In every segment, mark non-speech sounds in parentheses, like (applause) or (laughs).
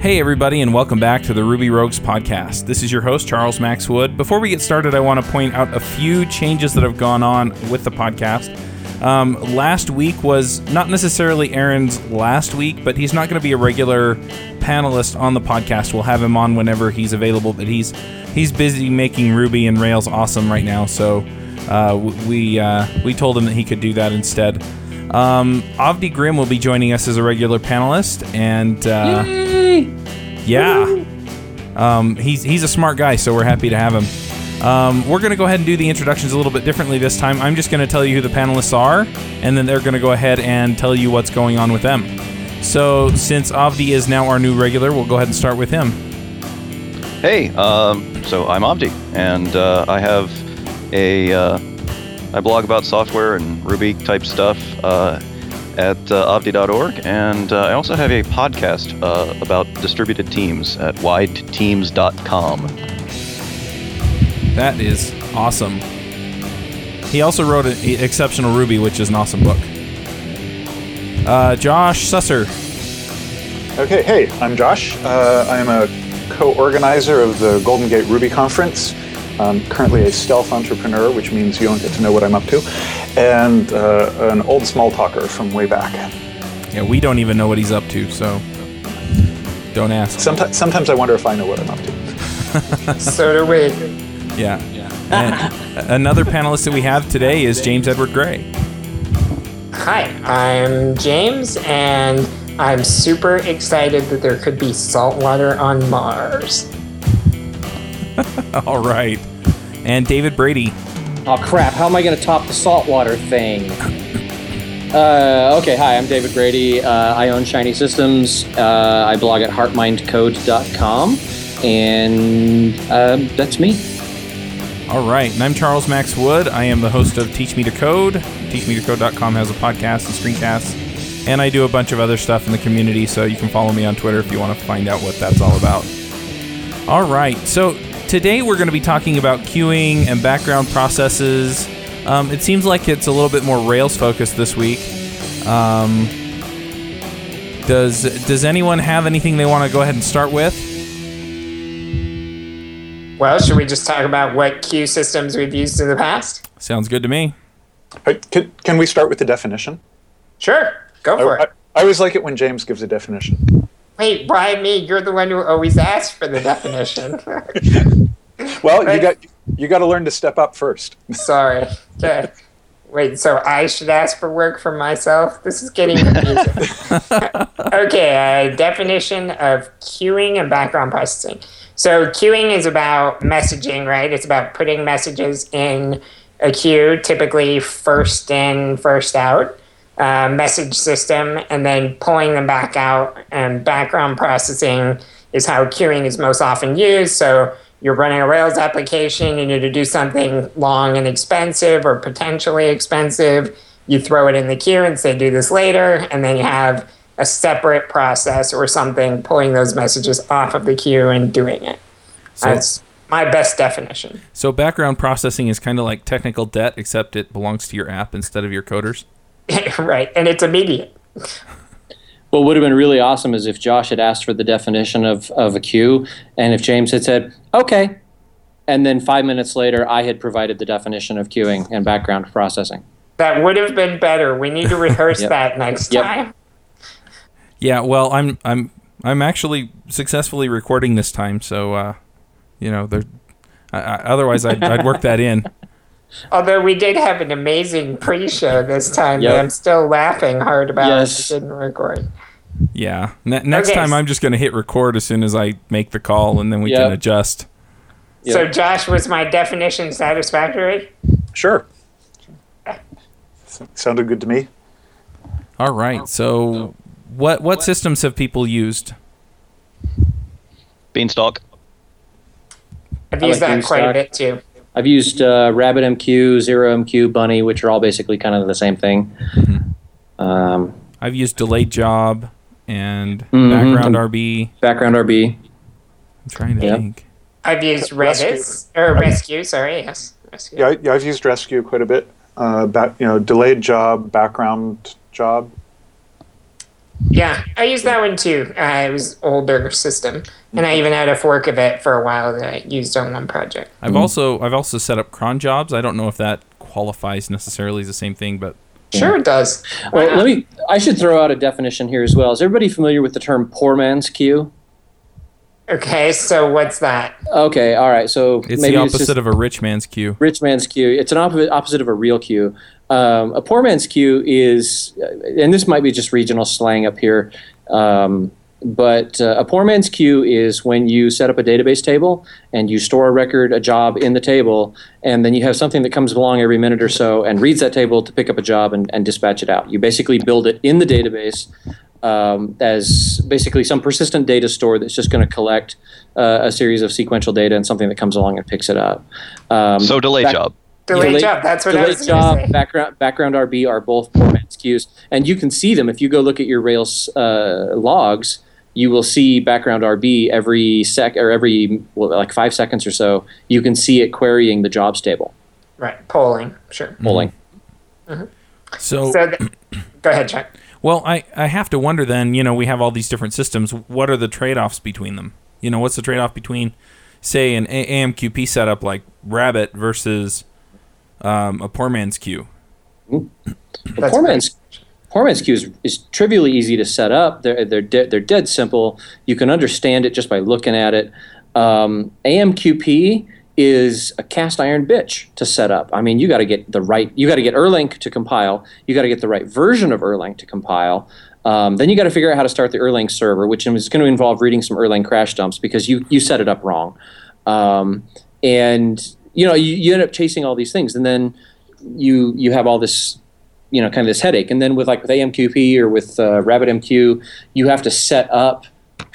Hey, everybody, and welcome back to the Ruby Rogues podcast. This is your host, Charles Max Wood. Before we get started, I want to point out a few changes that have gone on with the podcast. Um, last week was not necessarily Aaron's last week, but he's not going to be a regular panelist on the podcast. We'll have him on whenever he's available, but he's he's busy making Ruby and Rails awesome right now. So uh, we uh, we told him that he could do that instead. Um, Avdi Grimm will be joining us as a regular panelist, and uh, yeah, um, he's he's a smart guy, so we're happy to have him. Um, we're going to go ahead and do the introductions a little bit differently this time. I'm just going to tell you who the panelists are, and then they're going to go ahead and tell you what's going on with them. So, since Avdi is now our new regular, we'll go ahead and start with him. Hey, um, so I'm Avdi, and uh, I have a uh, I blog about software and Ruby type stuff uh, at uh, avdi.org, and uh, I also have a podcast uh, about distributed teams at wideteams.com. That is awesome. He also wrote an Exceptional Ruby, which is an awesome book. Uh, Josh Susser. Okay, hey, I'm Josh. Uh, I'm a co-organizer of the Golden Gate Ruby Conference. I'm currently a stealth entrepreneur, which means you don't get to know what I'm up to, and uh, an old Smalltalker from way back. Yeah, we don't even know what he's up to, so don't ask. Sometimes, sometimes I wonder if I know what I'm up to. (laughs) so do we. Yeah. And (laughs) another panelist that we have today is James Edward Gray. Hi, I'm James, and I'm super excited that there could be salt water on Mars. (laughs) All right. And David Brady. Oh crap! How am I going to top the saltwater thing? Uh, okay, hi, I'm David Brady. Uh, I own Shiny Systems. Uh, I blog at heartmindcode.com, and uh, that's me. All right, and I'm Charles Max Wood. I am the host of Teach Me to Code. TeachMeToCode.com has a podcast and screencasts, and I do a bunch of other stuff in the community. So you can follow me on Twitter if you want to find out what that's all about. All right, so today we're going to be talking about queuing and background processes. Um, it seems like it's a little bit more Rails focused this week. Um, does Does anyone have anything they want to go ahead and start with? Well, should we just talk about what queue systems we've used in the past? Sounds good to me. Hey, Can, can we start with the definition? Sure, go for I, it. I, I always like it when James gives a definition. Wait, why me? You're the one who always asks for the definition. (laughs) Well, you got you got to learn to step up first. (laughs) Sorry. Okay. Wait, so I should ask for work for myself? This is getting confusing. (laughs) okay, a definition of queuing and background processing. So, queuing is about messaging, right? It's about putting messages in a queue, typically first in, first out uh, message system, and then pulling them back out. And background processing is how queuing is most often used. So, you're running a Rails application, you need to do something long and expensive or potentially expensive. You throw it in the queue and say, do this later. And then you have a separate process or something pulling those messages off of the queue and doing it. So- That's my best definition. So background processing is kind of like technical debt, except it belongs to your app instead of your coders. (laughs) right. And it's immediate. What would have been really awesome is if Josh had asked for the definition of, of a queue, and if James had said, okay, and then five minutes later, I had provided the definition of queuing and background processing. That would have been better. We need to rehearse (laughs) Yep. that next Yep. time. Yeah, well, I'm I'm I'm actually successfully recording this time, so uh, you know, there. I, I, otherwise, I'd, I'd work that in. (laughs) Although we did have an amazing pre-show this time Yep. that I'm still laughing hard about. Yes. I didn't record. Yeah. Ne- next Okay. time, I'm just going to hit record as soon as I make the call, and then we Yep. can adjust. So, Josh, was my definition satisfactory? Sure. Sounded good to me. All right. So, what what systems have people used? Beanstalk. I've used like that quite a bit too. I've used uh, RabbitMQ, ZeroMQ, Bunny, which are all basically kind of the same thing. Um, I've used delayed job and Mhm. background RB. background RB. I'm trying to Yep. think. I've used Redis or Resque. Sorry, yes, Resque. Yeah, I, yeah, I've used Resque quite a bit. Uh, back, you know, delayed job, background job. Yeah, I used that one too. Uh, it was older system, and I even had a fork of it for a while that I used on one project. I've also I've also set up cron jobs. I don't know if that qualifies necessarily as the same thing, but Sure, it does. Why Well, not? let me. I should throw out a definition here as well. Is everybody familiar with the term poor man's queue? Okay, so what's that? Okay, all right. So it's maybe the it's opposite just of a rich man's queue. rich man's queue. It's an opposite opposite of a real queue. Um, a poor man's queue is, and this might be just regional slang up here, um, but uh, a poor man's queue is when you set up a database table and you store a record, a job in the table, and then you have something that comes along every minute or so and reads that table to pick up a job and, and dispatch it out. You basically build it in the database um, as basically some persistent data store that's just going to collect uh, a series of sequential data and something that comes along and picks it up. Um, So delay job. Delayed Delayed- job. That's what I delayed was job, say. background, background RB are both poor man's queues, and you can see them if you go look at your Rails uh, logs. You will see background RB every sec or every well, like five seconds or so. You can see it querying the jobs table, Right, polling. Sure. pulling. So, So, th- (clears throat) go ahead, Chuck. well, I I have to wonder then. You know, we have all these different systems. What are the trade offs between them? You know, what's the trade off between, say, an AMQP setup like Rabbit versus um, a poor man's queue? That's poor man's poor man's queue is, is trivially easy to set up. They're they're de- they're dead simple. You can understand it just by looking at it. Um, AMQP is a cast iron bitch to set up. I mean, you got to get the right. You got to get Erlang to compile. You got to get the right version of Erlang to compile. Um, then you got to figure out how to start the Erlang server, which is going to involve reading some Erlang crash dumps because you you set it up wrong. Um, and you know you, you end up chasing all these things, and then you you have all this you know kind of this headache. And then with like with amqp or with uh, rabbitmq you have to set up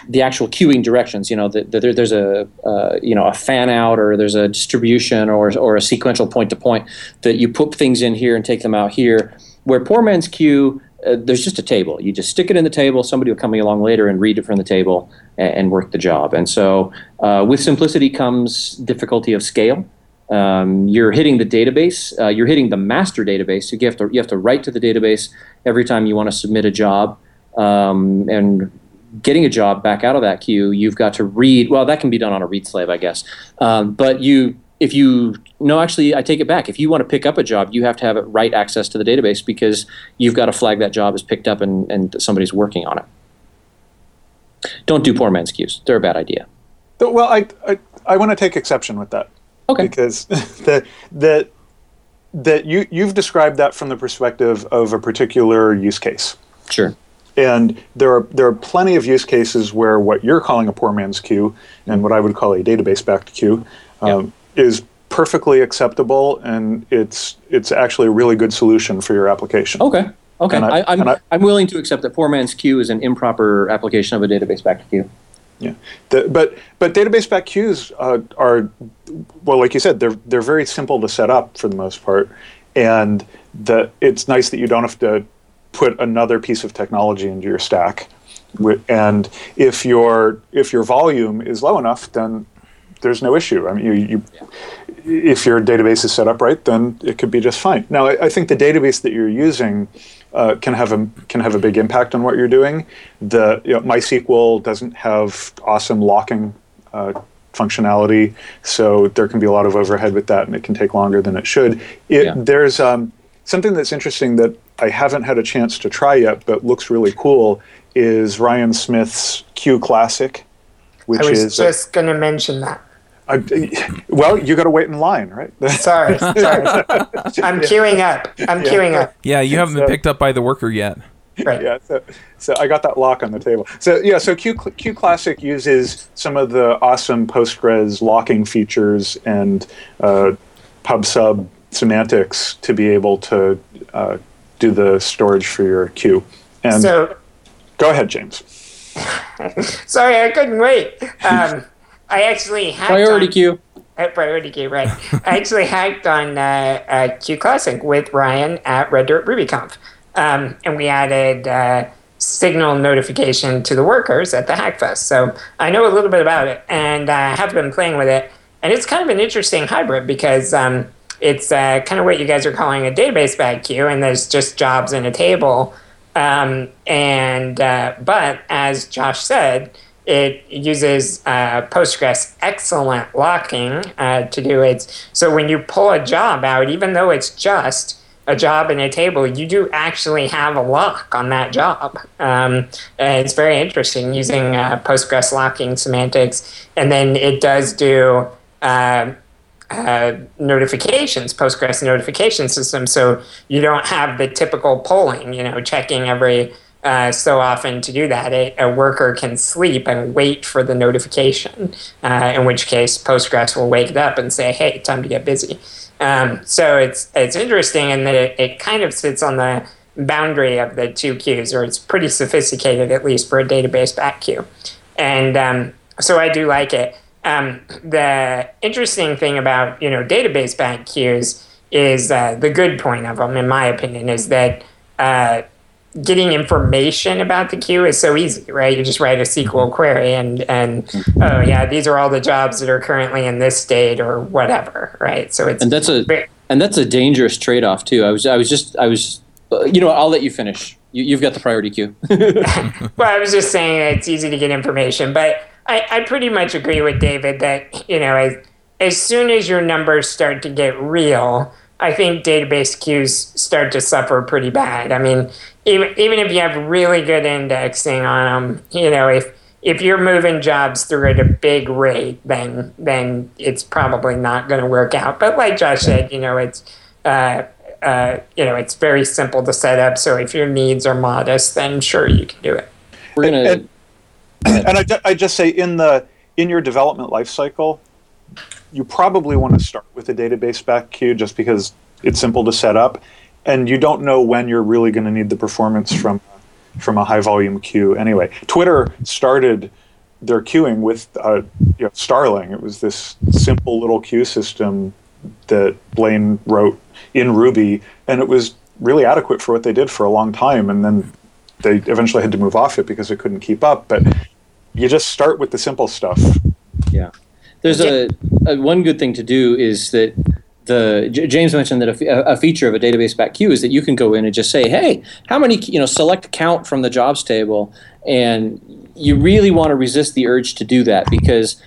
the actual queuing directions you know the, the, there, there's a uh, you know a fan out or there's a distribution or, or a sequential point to point that you put things in here and take them out here. Where poor man's queue uh, there's just a table. You just stick it in the table. Somebody will come along later and read it from the table and, and work the job. And so uh, with simplicity comes difficulty of scale um, you're hitting the database. Uh, you're hitting the master database. You have to you have to write to the database every time you want to submit a job, um, and getting a job back out of that queue. You've got to read. Well, that can be done on a read slave, I guess. Um, but you, if you no, actually, I take it back. If you want to pick up a job, you have to have it write access to the database because you've got to flag that job as picked up and, and somebody's working on it. Don't do poor man's queues. They're a bad idea. Well, I, I, I want to take exception with that Okay. because (laughs) that that that you you've described that from the perspective of a particular use case. Sure. And there are there are plenty of use cases where what you're calling a poor man's queue and what I would call a database-backed queue um, is perfectly acceptable, and it's it's actually a really good solution for your application. Okay. Okay. And I- I, I'm, I- I'm willing to accept that poor man's queue is an improper application of a database backed queue. Yeah, the, but but database back queues uh, are well, like you said, they're they're very simple to set up for the most part, and the it's nice that you don't have to put another piece of technology into your stack. And if your if your volume is low enough, then there's no issue. I mean, you, you if your database is set up right, then it could be just fine. Now, I, I think the database that you're using uh, can have a can have a big impact on what you're doing. The you know, MySQL doesn't have awesome locking uh, functionality, so there can be a lot of overhead with that, and it can take longer than it should. It, Yeah. There's um, something that's interesting that I haven't had a chance to try yet, but looks really cool. Is Ryan Smith's Queue Classic, which is. I was is just going to mention that. I, well, you got to wait in line, right? (laughs) Sorry, sorry. (laughs) I'm queuing up. I'm queuing up. Yeah, you haven't been picked up by the worker yet. Right. yeah, so, so I got that lock on the table. So yeah, so Q, Queue Classic uses some of the awesome Postgres locking features and uh, pub sub semantics to be able to uh, do the storage for your queue. And So, go ahead, James. (laughs) sorry, I couldn't wait. Um, I actually hacked Priority on, queue. Uh, priority queue, right. I actually hacked on uh, uh, Queue Classic with Ryan at Red Dirt RubyConf. Um, and we added uh, signal notification to the workers at the Hackfest. So I know a little bit about it and uh, have been playing with it. And it's kind of an interesting hybrid because um, it's uh, kind of what you guys are calling a database back queue, and there's just jobs in a table. Um, and uh, but as Josh said, it uses uh, Postgres excellent locking uh, to do it. So when you pull a job out, even though it's just a job in a table, you do actually have a lock on that job. Um, it's very interesting using uh, Postgres locking semantics. And then it does do uh, uh, notifications, Postgres notification system. So you don't have the typical polling, you know, checking every uh, so often to do that. A, a, worker can sleep and wait for the notification, uh, in which case Postgres will wake it up and say, hey, time to get busy. Um, so it's, it's interesting in that it, it kind of sits on the boundary of the two queues, or it's pretty sophisticated, at least for a database back queue. And um, so I do like it. Um, the interesting thing about you know database back queues is uh, the good point of them, in my opinion, is that uh, getting information about the queue is so easy, right? You just write a SQL mm-hmm. query and and oh yeah, these are all the jobs that are currently in this state or whatever, right? So it's and that's a very, and that's a dangerous trade off too. I was I was just I was you know I'll let you finish. You, you've got the priority queue. (laughs) (laughs) well, I was just saying it's easy to get information, but I, I pretty much agree with David that you know as as soon as your numbers start to get real I think database queues start to suffer pretty bad. I mean, even even if you have really good indexing on them, you know, if if you're moving jobs through at a big rate, then then it's probably not going to work out. But like Josh said, you know, it's uh, uh, you know, it's very simple to set up. So if your needs are modest, then sure you can do it. We're gonna. And, and, and I, I just say in the in your development lifecycle, you probably want to start with a database back queue just because it's simple to set up, and you don't know when you're really going to need the performance from from a high volume queue. Anyway, Twitter started their queuing with uh, you know, Starling. It was this simple little queue system that Blaine wrote in Ruby, and it was really adequate for what they did for a long time. And then they eventually had to move off it because it couldn't keep up. But you just start with the simple stuff. Yeah. There's a, a, one good thing to do is that the J- James mentioned that a, a, feature of a database back queue is that you can go in and just say, hey, how many you know select count from the jobs table, and you really want to resist the urge to do that because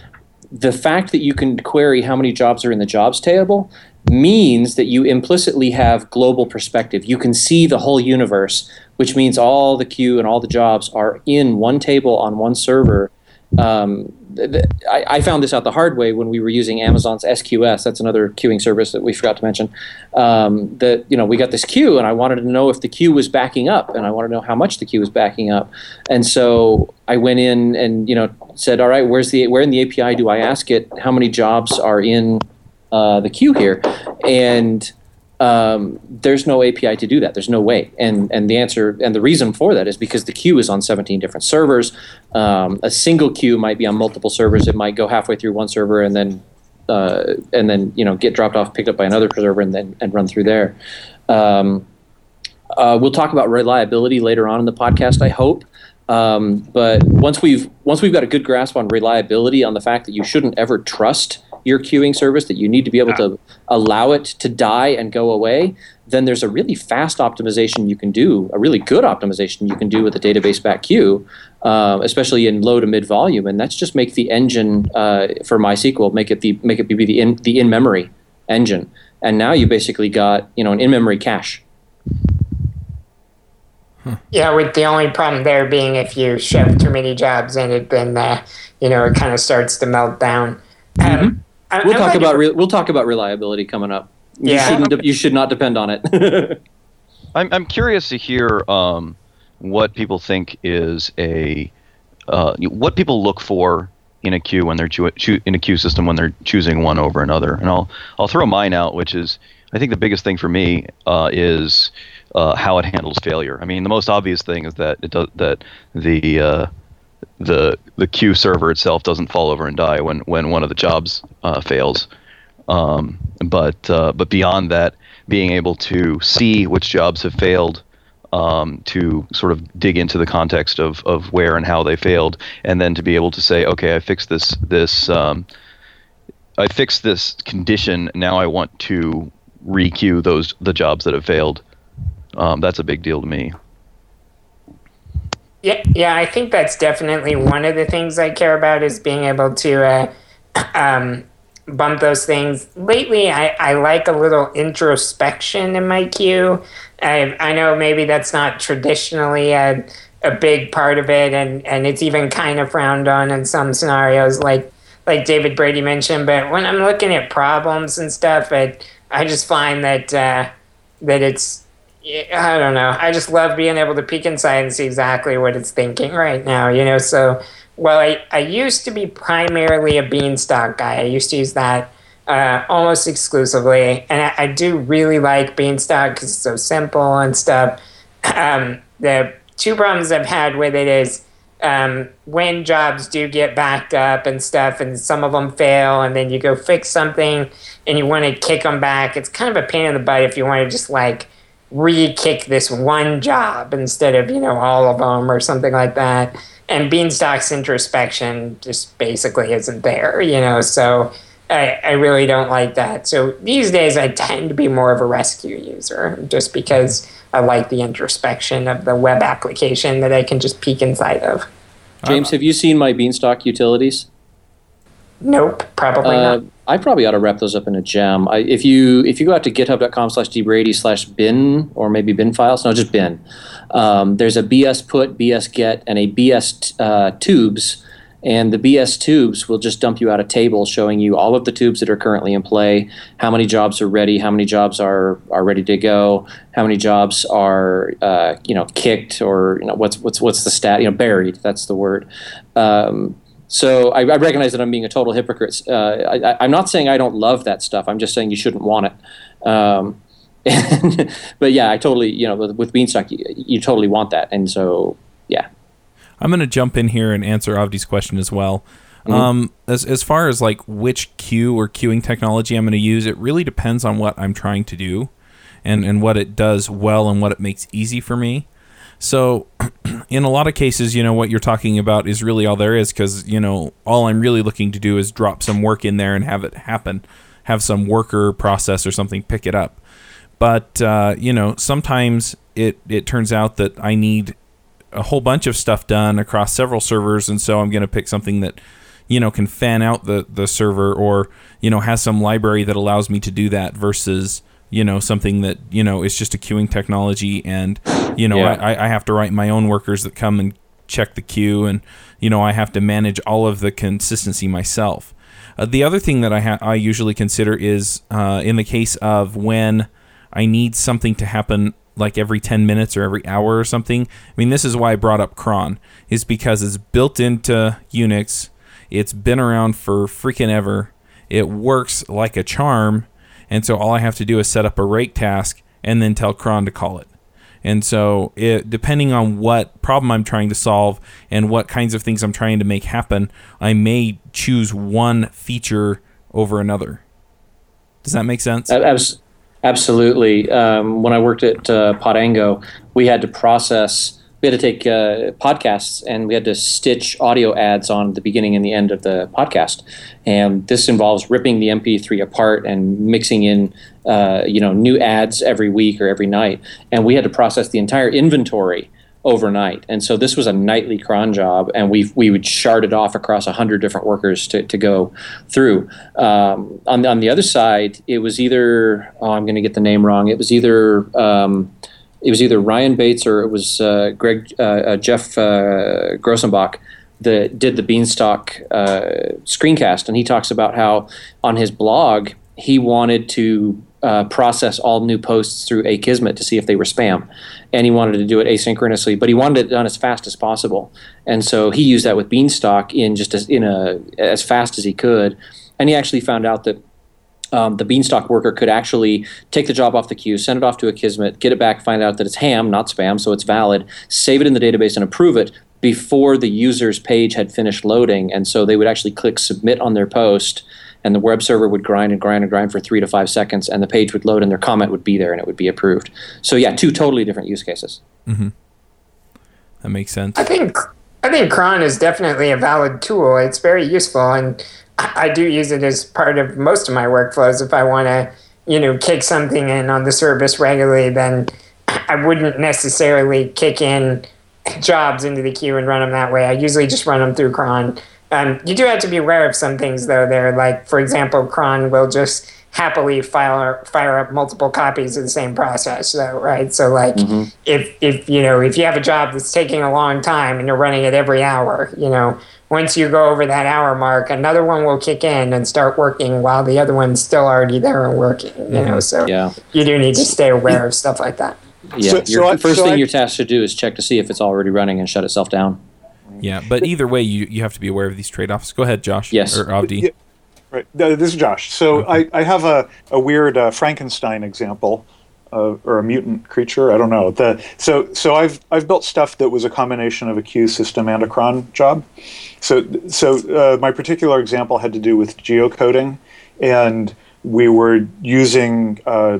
the fact that you can query how many jobs are in the jobs table means that you implicitly have global perspective. You can see the whole universe, which means all the queue and all the jobs are in one table on one server. Um, I, I, found this out the hard way when we were using Amazon's SQS. That's another queuing service that we forgot to mention. Um, that you know we got this queue, and I wanted to know if the queue was backing up, and I wanted to know how much the queue was backing up. And so I went in and you know said, all right, where's the where in the API do I ask it how many jobs are in uh, the queue here? And um, there's no API to do that. There's no way. And and the answer and the reason for that is because the queue is on 17 different servers. Um, a single queue might be on multiple servers. It might go halfway through one server and then uh, and then you know get dropped off, picked up by another server, and then and run through there. Um, uh, we'll talk about reliability later on in the podcast. I hope. Um, but once we've once we've got a good grasp on reliability, on the fact that you shouldn't ever trust your queuing service, that you need to be able to allow it to die and go away, then there's a really fast optimization you can do, a really good optimization you can do with a database back queue, uh, especially in low to mid volume, and that's just make the engine uh, for MySQL make it the make it be the in the in memory engine, and now you basically got you know an in memory cache. Yeah, with the only problem there being if you shove too many jobs in it, then uh, you know it kind of starts to melt down. Um, mm-hmm. I, we'll talk about re- we'll talk about reliability coming up. You yeah. shouldn't de- you should not depend on it. (laughs) I'm I'm curious to hear um, what people think is a uh, what people look for in a queue when they're cho- cho- in a queue system when they're choosing one over another. And I'll I'll throw mine out, which is I think the biggest thing for me uh, is uh, how it handles failure. I mean, the most obvious thing is that it does that the uh, the the queue server itself doesn't fall over and die when when one of the jobs uh, fails. Um, but uh, but beyond that, being able to see which jobs have failed, um, to sort of dig into the context of, of where and how they failed, and then to be able to say, okay, I fixed this this um, I fixed this condition. Now I want to requeue those the jobs that have failed. Um, that's a big deal to me. Yeah, yeah, I think that's definitely one of the things I care about is being able to uh, (clears throat) um, bump those things. Lately, I, I like a little introspection in my queue. I, I know maybe that's not traditionally a, a big part of it, and, and it's even kind of frowned on in some scenarios, like like David Brady mentioned. But when I'm looking at problems and stuff, it, I just find that uh, that it's I don't know. I just love being able to peek inside and see exactly what it's thinking right now. You know, so well, I, I used to be primarily a Beanstalk guy. I used to use that uh, almost exclusively, and I, I, do really like Beanstalk because it's so simple and stuff. Um, the two problems I've had with it is um, when jobs do get backed up and stuff, and some of them fail, and then you go fix something and you want to kick them back. It's kind of a pain in the butt if you want to just like re-kick this one job instead of you know all of them or something like that. And beanstalk's introspection just basically isn't there you know so I, I really don't like that. So these days i tend to be more of a Resque user just because i like the introspection of the web application that i can just peek inside of. James uh-huh. have you seen my beanstalk utilities Nope, probably uh, not. I probably ought to wrap those up in a gem. I, if you if you go out to github.com slash dbrady slash bin or maybe bin files, no, just bin. Um, there's a BS put, BS get, and a BS uh, tubes. And the BS tubes will just dump you out a table showing you all of the tubes that are currently in play, how many jobs are ready, how many jobs are, are ready to go, how many jobs are uh, you know kicked or you know what's what's what's the stat you know buried. That's the word. Um, so I, I, recognize that I'm being a total hypocrite. Uh, I, am not saying I don't love that stuff. I'm just saying you shouldn't want it. Um, (laughs) and, but yeah, I totally, you know, with, with Beanstalk, you, you, totally want that. And so, yeah. I'm going to jump in here and answer Avdi's question as well. Mm-hmm. Um, as, as far as like which queue or queuing technology I'm going to use, it really depends on what I'm trying to do and, and what it does well and what it makes easy for me. So, (clears throat) in a lot of cases, you know, what you're talking about is really all there is because, you know, all I'm really looking to do is drop some work in there and have it happen, have some worker process or something pick it up. But, uh, you know, sometimes it, it turns out that I need a whole bunch of stuff done across several servers, and so I'm going to pick something that, you know, can fan out the, the server or, you know, has some library that allows me to do that versus you know something that you know is just a queuing technology and you know yeah. I, I have to write my own workers that come and check the queue and you know i have to manage all of the consistency myself. Uh, the other thing that I, ha- I usually consider is uh, in the case of when i need something to happen like every 10 minutes or every hour or something i mean this is why i brought up cron is because it's built into unix. It's been around for freaking ever. It works like a charm and so all I have to do is set up a rake task and then tell cron to call it. And so, it, depending on what problem I'm trying to solve and what kinds of things I'm trying to make happen, I may choose one feature over another. Does that make sense? Absolutely. Um, when I worked at uh, Podango, we had to process we had to take uh, podcasts and we had to stitch audio ads on the beginning and the end of the podcast. And this involves ripping the MP3 apart and mixing in, uh, you know, new ads every week or every night. And we had to process the entire inventory overnight. And so this was a nightly cron job, and we we would shard it off across a hundred different workers to, to go through. Um, on on the other side, it was either oh, I'm going to get the name wrong. It was either um, it was either Ryan Bates or it was uh, Greg uh, uh Jeff uh, Grosenbach that did the Beanstalk uh, screencast, and he talks about how on his blog he wanted to uh, process all new posts through Akismet to see if they were spam, and he wanted to do it asynchronously, but he wanted it done as fast as possible, and so he used that with Beanstalk in just as in a as fast as he could, and he actually found out that um, the beanstalk worker could actually take the job off the queue, send it off to Akismet, get it back, find out that it's ham, not spam, so it's valid, save it in the database and approve it before the user's page had finished loading. And so they would actually click submit on their post, and the web server would grind and grind and grind for three to five seconds, and the page would load, and their comment would be there, and it would be approved. So yeah, two totally different use cases. Mm-hmm. That makes sense. I think I think cron is definitely a valid tool. It's very useful, and I do use it as part of most of my workflows. If I want to, you know, kick something in on the service regularly, then I wouldn't necessarily kick in jobs into the queue and run them that way. I usually just run them through cron. Um, you do have to be aware of some things though. There, like for example, cron will just happily fire fire up multiple copies of the same process though right so like mm-hmm. if if you know if you have a job that's taking a long time and you're running it every hour you know once you go over that hour mark another one will kick in and start working while the other one's still already there and working you mm-hmm. know so yeah. you do need to stay aware of stuff like that yeah so, your, so I, first so thing I, you're tasked to do is check to see if it's already running and shut itself down yeah but either way you, you have to be aware of these trade-offs go ahead josh yes or avdi yeah. Right. This is Josh. So okay. I, I have a, a weird uh, Frankenstein example, uh, or a mutant creature. I don't know. The, so so I've I've built stuff that was a combination of a queue system and a cron job. So so uh, my particular example had to do with geocoding, and we were using. Uh,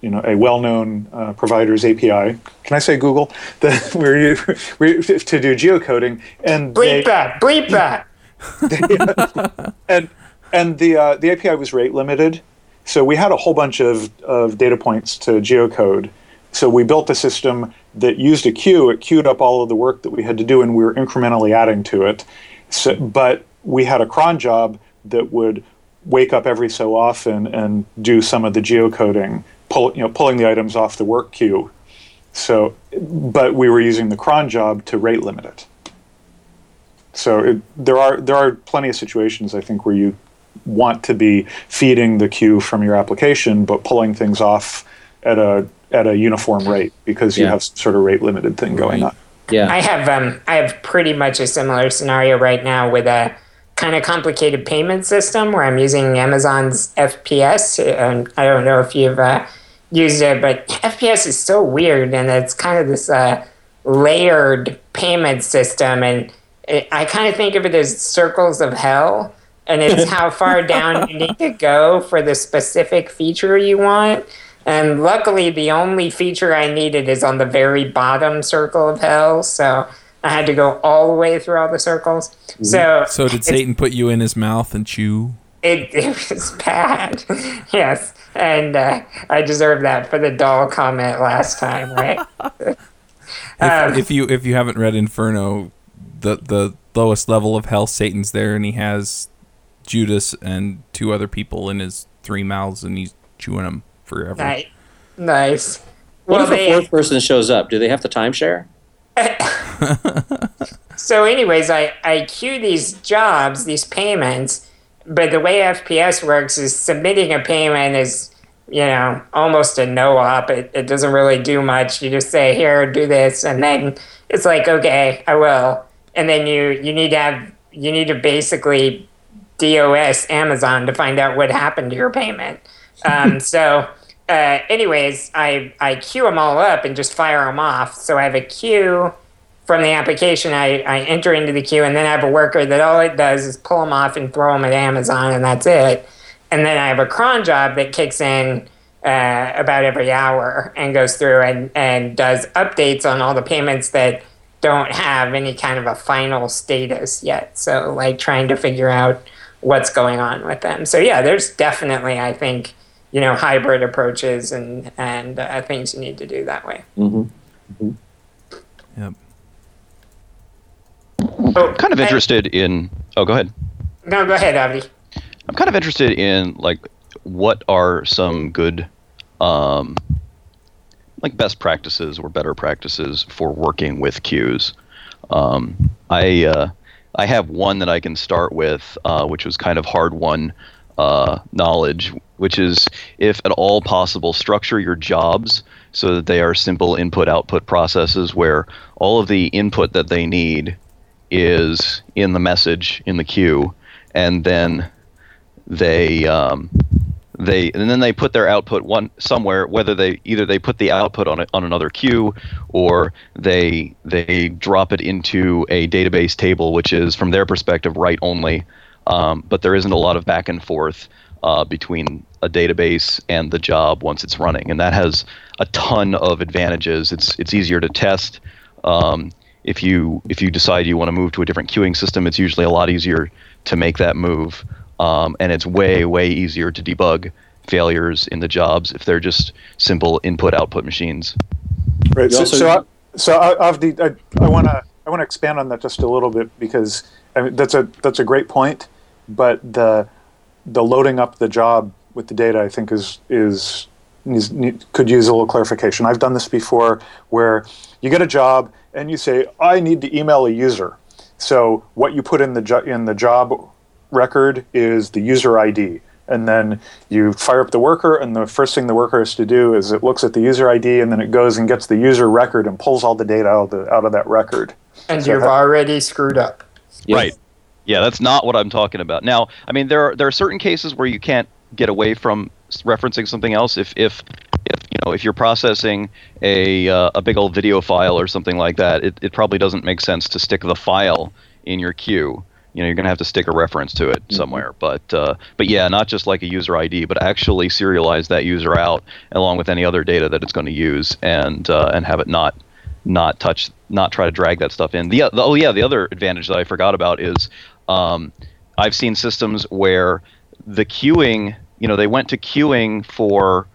you know, a well-known uh, provider's API. Can I say Google? (laughs) That we're, we're to do geocoding and bleep they, that, bleep that. (laughs) and and the uh, the API was rate limited, so we had a whole bunch of, of data points to geocode. So we built a system that used a queue. It queued up all of the work that we had to do, and we were incrementally adding to it. So, but we had a cron job that would wake up every so often and do some of the geocoding, pull, you know, pulling the items off the work queue. So, but we were using the cron job to rate limit it. So it, there are there are plenty of situations I think where you want to be feeding the queue from your application, but pulling things off at a at a uniform rate because you yeah. have some sort of rate limited thing going on. Yeah, I have um, I have pretty much a similar scenario right now with a kind of complicated payment system where I'm using Amazon's FPS, and I don't know if you've uh, used it, but FPS is so weird, and it's kind of this uh, layered payment system, and it, I kind of think of it as circles of hell and it's (laughs) how far down you need to go for the specific feature you want. And luckily, the only feature I needed is on the very bottom circle of hell. So I had to go all the way through all the circles. So, so did Satan put you in his mouth and chew? It, (laughs) it was bad. (laughs) yes. And uh, I deserve that for the doll comment last time, right? if, um, if you if you haven't read Inferno, the the lowest level of hell, Satan's there, and he has Judas and two other people in his three mouths, and he's chewing them forever. Nice. Nice. What well, if they, a fourth person shows up? Do they have to timeshare? (laughs) so, anyways, I, I queue these jobs, these payments, but the way FPS works is submitting a payment is, you know, almost a no op. It, it doesn't really do much. You just say, here, do this, and then it's like, okay, I will. And then you, you need to have, you need to basically DOS Amazon to find out what happened to your payment. Um, (laughs) so, uh, anyways, I, I queue them all up and just fire them off. So I have a queue from the application. I, I enter into the queue, and then I have a worker that all it does is pull them off and throw them at Amazon, and that's it. And then I have a cron job that kicks in uh, about every hour and goes through and, and does updates on all the payments that don't have any kind of a final status yet. So, like trying to figure out what's going on with them. So yeah, there's definitely I think you know hybrid approaches and and uh, things you need to do that way. Mm-hmm. Mm-hmm. Yep. I'm kind of interested I, in. Oh, go ahead. No, go ahead, Avdi. I'm kind of interested in like what are some good, um, like best practices or better practices for working with queues. Um, I uh, I have one that I can start with, uh, which was kind of hard won uh, knowledge, which is if at all possible, structure your jobs so that they are simple input output processes where all of the input that they need is in the message in the queue, and then they um, they and then they put their output one somewhere whether they either they put the output on a, on another queue or they they drop it into a database table which is from their perspective write only. Um, but there isn't a lot of back and forth uh, between a database and the job once it's running. And that has a ton of advantages. It's it's easier to test. Um, if you if you decide you want to move to a different queuing system it's usually a lot easier to make that move um, and it's way way easier to debug failures in the jobs if they're just simple input output machines. Right. So, also, so So I, Avdi, I want to I want to expand on that just a little bit because I mean, that's a that's a great point, but the the loading up the job with the data I think is is needs, need, could use a little clarification. I've done this before where you get a job and you say I need to email a user. So what you put in the jo- in the job record is the user ID and then you fire up the worker and the first thing the worker has to do is it looks at the user id and then it goes and gets the user record and pulls all the data out of, the, out of that record. And so you've that, already screwed up. Yes. right. Yeah that's not what i'm talking about. Now i mean there are there are certain cases where you can't get away from referencing something else if if if you know if you're processing a uh, a big old video file or something like that it, it probably doesn't make sense to stick the file in your queue you know you're going to have to stick a reference to it mm-hmm. somewhere but uh, but yeah not just like a user id but actually serialize that user out along with any other data that it's going to use and uh, and have it not not touch not try to drag that stuff in the, the oh yeah the other advantage that i forgot about is um, i've seen systems where the queuing you know they went to queuing for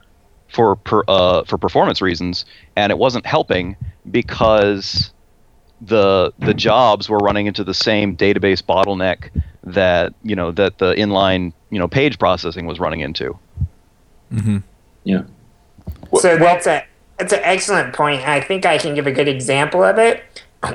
for per, uh, for performance reasons and it wasn't helping because the the jobs were running into the same database bottleneck that you know that the inline you know page processing was running into. Mm-hmm. Yeah. So that's a that's an excellent point. I think I can give a good example of it.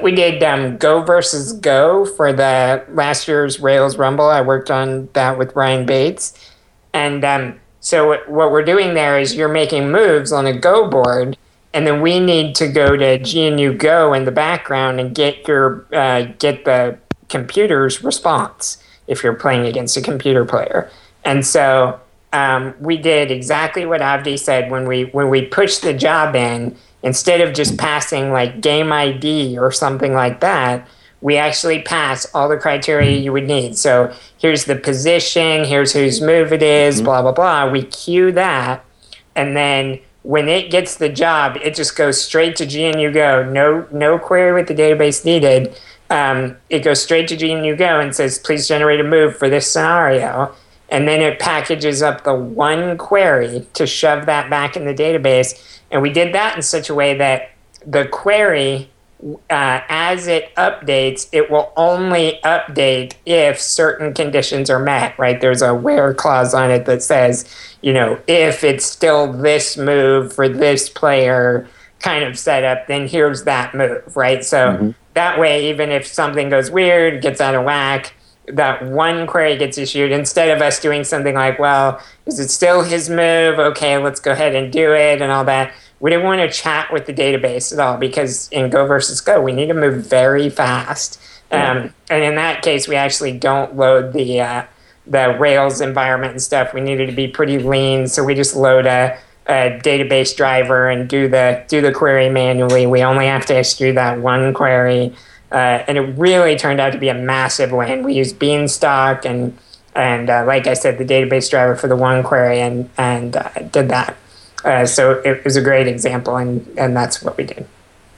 We did um, Go versus Go for the last year's Rails Rumble. I worked on that with Ryan Bates, and um, so what we're doing there is you're making moves on a Go board and then we need to go to GNU Go in the background and get your uh, get the computer's response if you're playing against a computer player. And so um, we did exactly what Avdi said when we when we pushed the job in. Instead of just passing like game ID or something like that, we actually pass all the criteria you would need. So here's the position, here's whose move it is, mm-hmm. blah blah blah. We queue that, and then when it gets the job, it just goes straight to GNU Go. No, no query with the database needed. Um, it goes straight to GNU Go and says, please generate a move for this scenario. And then it packages up the one query to shove that back in the database. And we did that in such a way that the query uh, as it updates, it will only update if certain conditions are met, right? There's a where clause on it that says, you know, if it's still this move for this player kind of setup, then here's that move, right? So mm-hmm. that way, even if something goes weird, gets out of whack, that one query gets issued instead of us doing something like, well, is it still his move? Okay, let's go ahead and do it and all that we didn't want to chat with the database at all because in Go versus Go, we need to move very fast. Um, and in that case, we actually don't load the uh, the Rails environment and stuff. We needed to be pretty lean, so we just load a, a, database driver and do the do the query manually. We only have to issue that one query, uh, and it really turned out to be a massive win. We used Beanstalk and and uh, like I said, the database driver for the one query, and and uh, did that. Uh, so it was a great example, and, and that's what we did.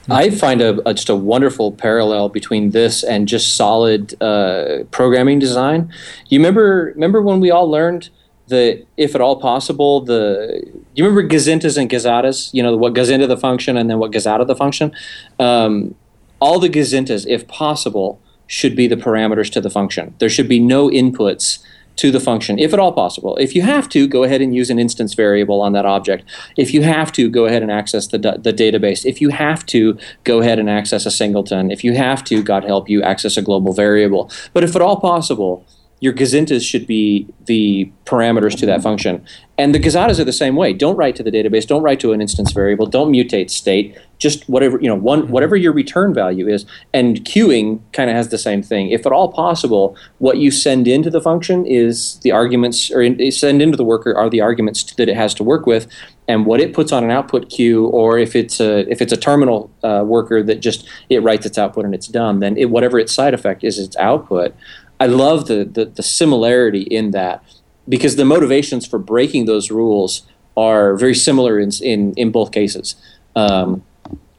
I find a, a, just a wonderful parallel between this and just solid uh, programming design. You remember remember when we all learned that if at all possible, the you remember gazintas and gazatas, you know what goes into the function and then what goes out of the function. Um, all the gazintas, if possible, should be the parameters to the function. There should be no inputs to the function, if at all possible. If you have to, go ahead and use an instance variable on that object. If you have to, go ahead and access the, the database. If you have to, go ahead and access a singleton. If you have to, God help you, access a global variable. But if at all possible, your gazintas should be the parameters to that function. And the gazatas are the same way. Don't write to the database. Don't write to an instance variable. Don't mutate state. Just whatever you know, one whatever your return value is. And queuing kind of has the same thing. If at all possible, what you send into the function is the arguments, or in, send into the worker are the arguments that it has to work with. And what it puts on an output queue, or if it's a if it's a terminal uh, worker that just it writes its output and it's done, then it, whatever its side effect is its output. I love the, the, the similarity in that because the motivations for breaking those rules are very similar in in, in both cases. Um,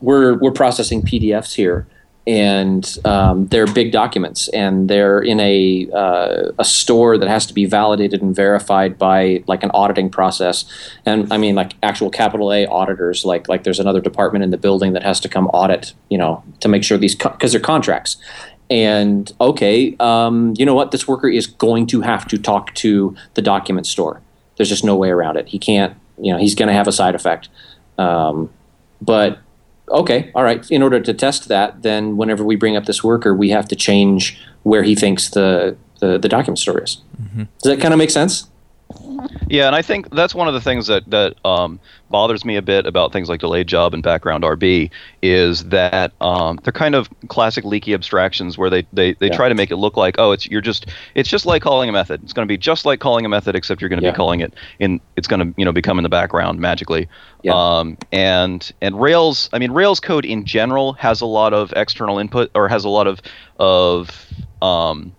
we're we're processing PDFs here, and um, they're big documents, and they're in a uh, a store that has to be validated and verified by like an auditing process, and I mean like actual capital A auditors, like like there's another department in the building that has to come audit, you know, to make sure these because co- they're contracts. And okay, um, you know what? This worker is going to have to talk to the document store. There's just no way around it. He can't, you know, he's going to have a side effect. Um, but okay, all right. In order to test that, then whenever we bring up this worker, we have to change where he thinks the the, the document store is. Mm-hmm. Does that kind of make sense? Yeah, and I think that's one of the things that that um, bothers me a bit about things like delayed job and BackgrounDRb is that um, they're kind of classic leaky abstractions where they they, they yeah. try to make it look like oh it's you're just it's just like calling a method. It's going to be just like calling a method except you're going to yeah. be calling it in it's going to you know become in the background magically. Yeah. Um, and and Rails I mean Rails code in general has a lot of external input or has a lot of of um,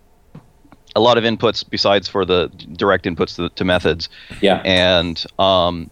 a lot of inputs besides for the direct inputs to, to methods. Yeah. And um,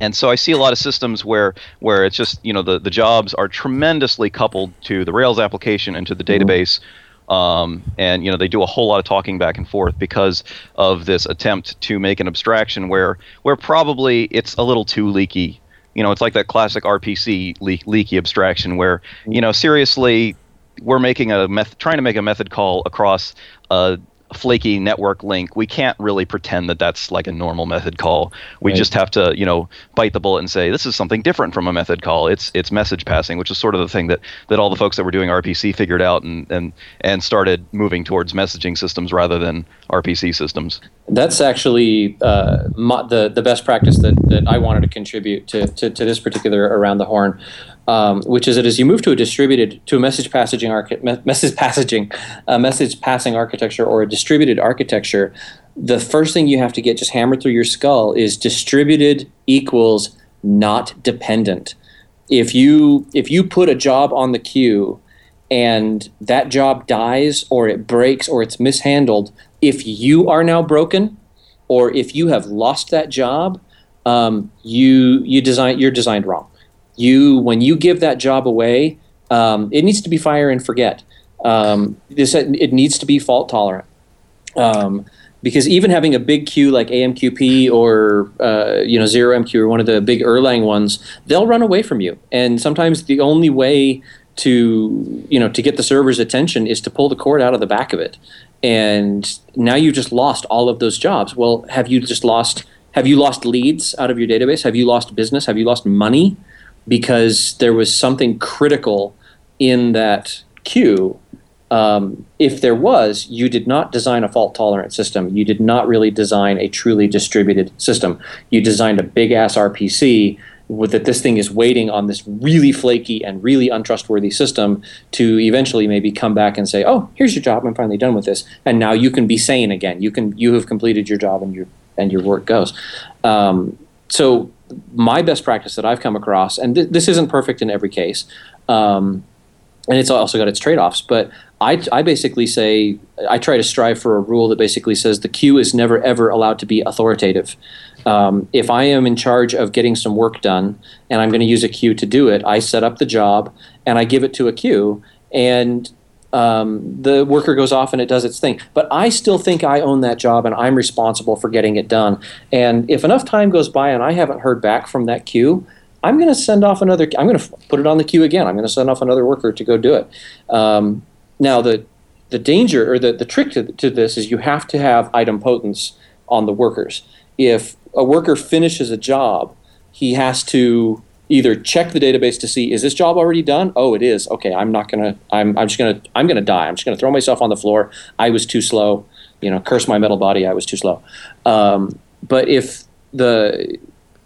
and so I see a lot of systems where where it's just you know the the jobs are tremendously coupled to the Rails application and to the mm-hmm. database. Um, and you know they do a whole lot of talking back and forth because of this attempt to make an abstraction where where probably it's a little too leaky. You know, it's like that classic RPC le- leaky abstraction where you know seriously we're making a method, trying to make a method call across a flaky network link, we can't really pretend that that's like a normal method call. We right. just have to, you know, bite the bullet and say this is something different from a method call. It's it's message passing, which is sort of the thing that that all the folks that were doing RPC figured out and and and started moving towards messaging systems rather than RPC systems. That's actually uh, the the best practice that, that I wanted to contribute to, to, to this particular around the horn um, which is that as you move to a distributed to a message passaging archi- message passaging message passing architecture or a distributed architecture, the first thing you have to get just hammered through your skull is distributed equals not dependent. If you if you put a job on the queue and that job dies or it breaks or it's mishandled, if you are now broken or if you have lost that job, um, you you design you're designed wrong you when you give that job away, um, it needs to be fire and forget. Um, this it needs to be fault tolerant. Um, because even having a big queue like AMQP or uh, you know ZeroMQ or one of the big Erlang ones, they'll run away from you. And sometimes the only way to you know to get the server's attention is to pull the cord out of the back of it. And now you've just lost all of those jobs. Well, have you just lost? Have you lost leads out of your database? Have you lost business? Have you lost money? Because there was something critical in that queue. Um, if there was, you did not design a fault tolerant system. You did not really design a truly distributed system. You designed a big ass RPC with that this thing is waiting on this really flaky and really untrustworthy system to eventually maybe come back and say, "Oh, here's your job. I'm finally done with this." And now you can be sane again. You can you have completed your job and your and your work goes. Um, so my best practice that I've come across, and th- this isn't perfect in every case, um, and it's also got its trade offs, but I, I basically say, I try to strive for a rule that basically says the queue is never ever allowed to be authoritative. Um, if I am in charge of getting some work done and I'm going to use a queue to do it, I set up the job and I give it to a queue. And um, the worker goes off and it does its thing. But I still think I own that job and I'm responsible for getting it done. And if enough time goes by and I haven't heard back from that queue, I'm going to send off another. I'm going to put it on the queue again. I'm going to send off another worker to go do it. Um, now the the danger or the, the trick to, to this is you have to have idempotence on the workers. If a worker finishes a job, he has to either check the database to see is this job already done? Oh it is. Okay i'm not gonna i'm, I'm just gonna i'm gonna die. I'm just gonna throw myself on the floor. I was too slow. You know curse my metal body. I was too slow. Um, but if the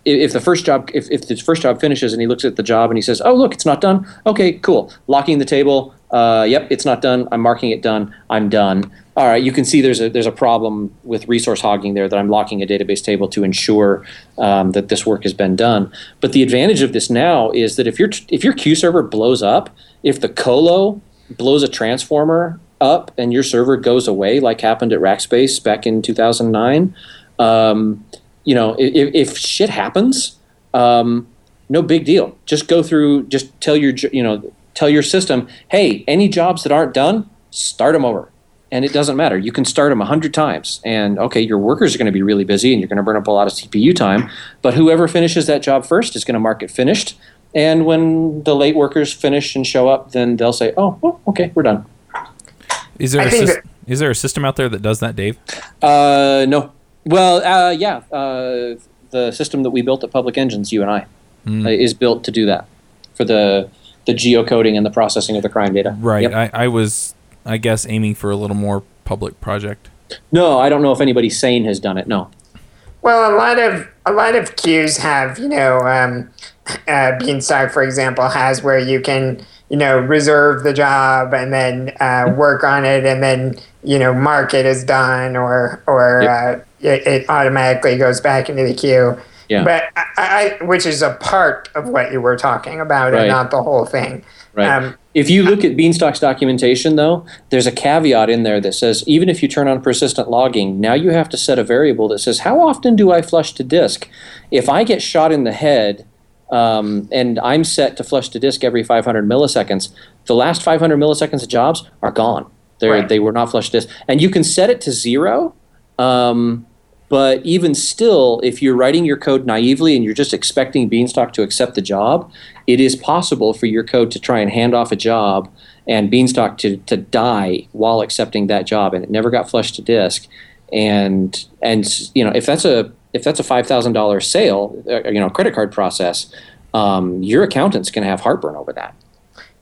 if the first job if, if the first job finishes and he looks at the job and he says oh look it's not done. Okay cool. Locking the table uh, yep it's not done. I'm marking it done. I'm done. All right, you can see there's a there's a problem with resource hogging there that I'm locking a database table to ensure um, that this work has been done. But the advantage of this now is that if your if your queue server blows up, if the colo blows a transformer up and your server goes away, like happened at Rackspace back in 2009, um, you know, if, if shit happens, um, no big deal. Just go through, just tell your, you know, tell your system, hey, any jobs that aren't done, start them over. And it doesn't matter. You can start them a 100 times. And okay, your workers are going to be really busy and you're going to burn up a lot of CPU time. But whoever finishes that job first is going to mark it finished. And when the late workers finish and show up, then they'll say, oh, well, okay, we're done. Is there I a think sys- that- is there a system out there that does that, Dave? Uh, no. Well, uh, yeah. Uh, the system that we built at Public Engines, you and I, uh, is built to do that for the the geocoding and the processing of the crime data. Right. Yep. I, I was, I guess, aiming for a little more public project. no, I don't know if anybody sane has done it. No. Well, a lot of a lot of queues have, you know, um, uh, Beanstalk, for example, has where you can, you know, reserve the job and then uh, work on it, and then you know, mark it as done, or or uh, it, it automatically goes back into the queue. Yeah. But I, I, which is a part of what you were talking about, Right. and not the whole thing. Right. Um, if you look at Beanstalk's documentation, though, there's a caveat in there that says even if you turn on persistent logging, now you have to set a variable that says how often do I flush to disk? If I get shot in the head um, and I'm set to flush to disk every 500 milliseconds, the last 500 milliseconds of jobs are gone. Right. They were not flush to disk. And you can set it to zero. Um, but even still, if you're writing your code naively and you're just expecting Beanstalk to accept the job, it is possible for your code to try and hand off a job and Beanstalk to, to die while accepting that job, and it never got flushed to disk. And and you know if that's a if that's a five thousand dollars sale, uh, you know credit card process, um, your accountant's going to have heartburn over that.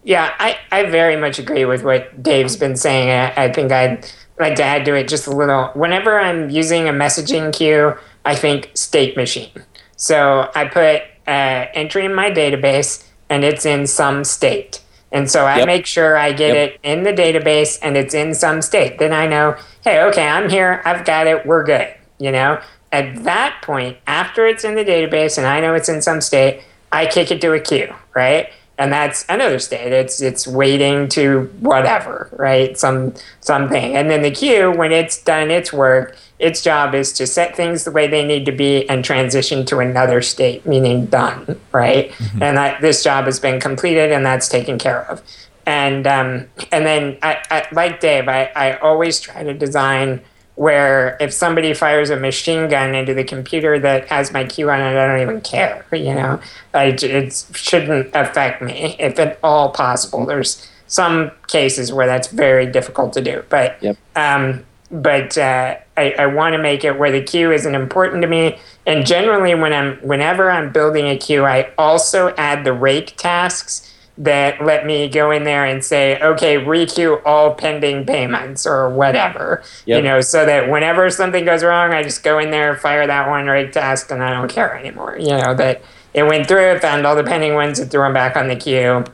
Yeah, I, I very much agree with what Dave's been saying. I, I think I'd like to add to it just a little. Whenever I'm using a messaging queue, I think state machine. So I put uh, entry in my database and it's in some state. And so I Yep. make sure I get Yep. it in the database and it's in some state. Then I know, hey, okay, I'm here, I've got it, we're good. You know, at that point, after it's in the database and I know it's in some state, I kick it to a queue, right? And that's another state. It's it's waiting to whatever, right? Some something. And then the queue, when it's done its work, its job is to set things the way they need to be and transition to another state, meaning done, right? And that this job has been completed and that's taken care of. And um, and then I, I like Dave, I, I always try to design where if somebody fires a machine gun into the computer that has my queue on it, I don't even care. You know, I, it shouldn't affect me if at all possible. There's some cases where that's very difficult to do, but Yep. um, but uh, I, I want to make it where the queue isn't important to me. And generally, when I'm whenever I'm building a queue, I also add the rake tasks that let me go in there and say, okay, requeue all pending payments or whatever. You know, so that whenever something goes wrong, I just go in there, fire that one rake task, and I don't care anymore. You know that it went through, it found all the pending ones, it threw them back on the queue.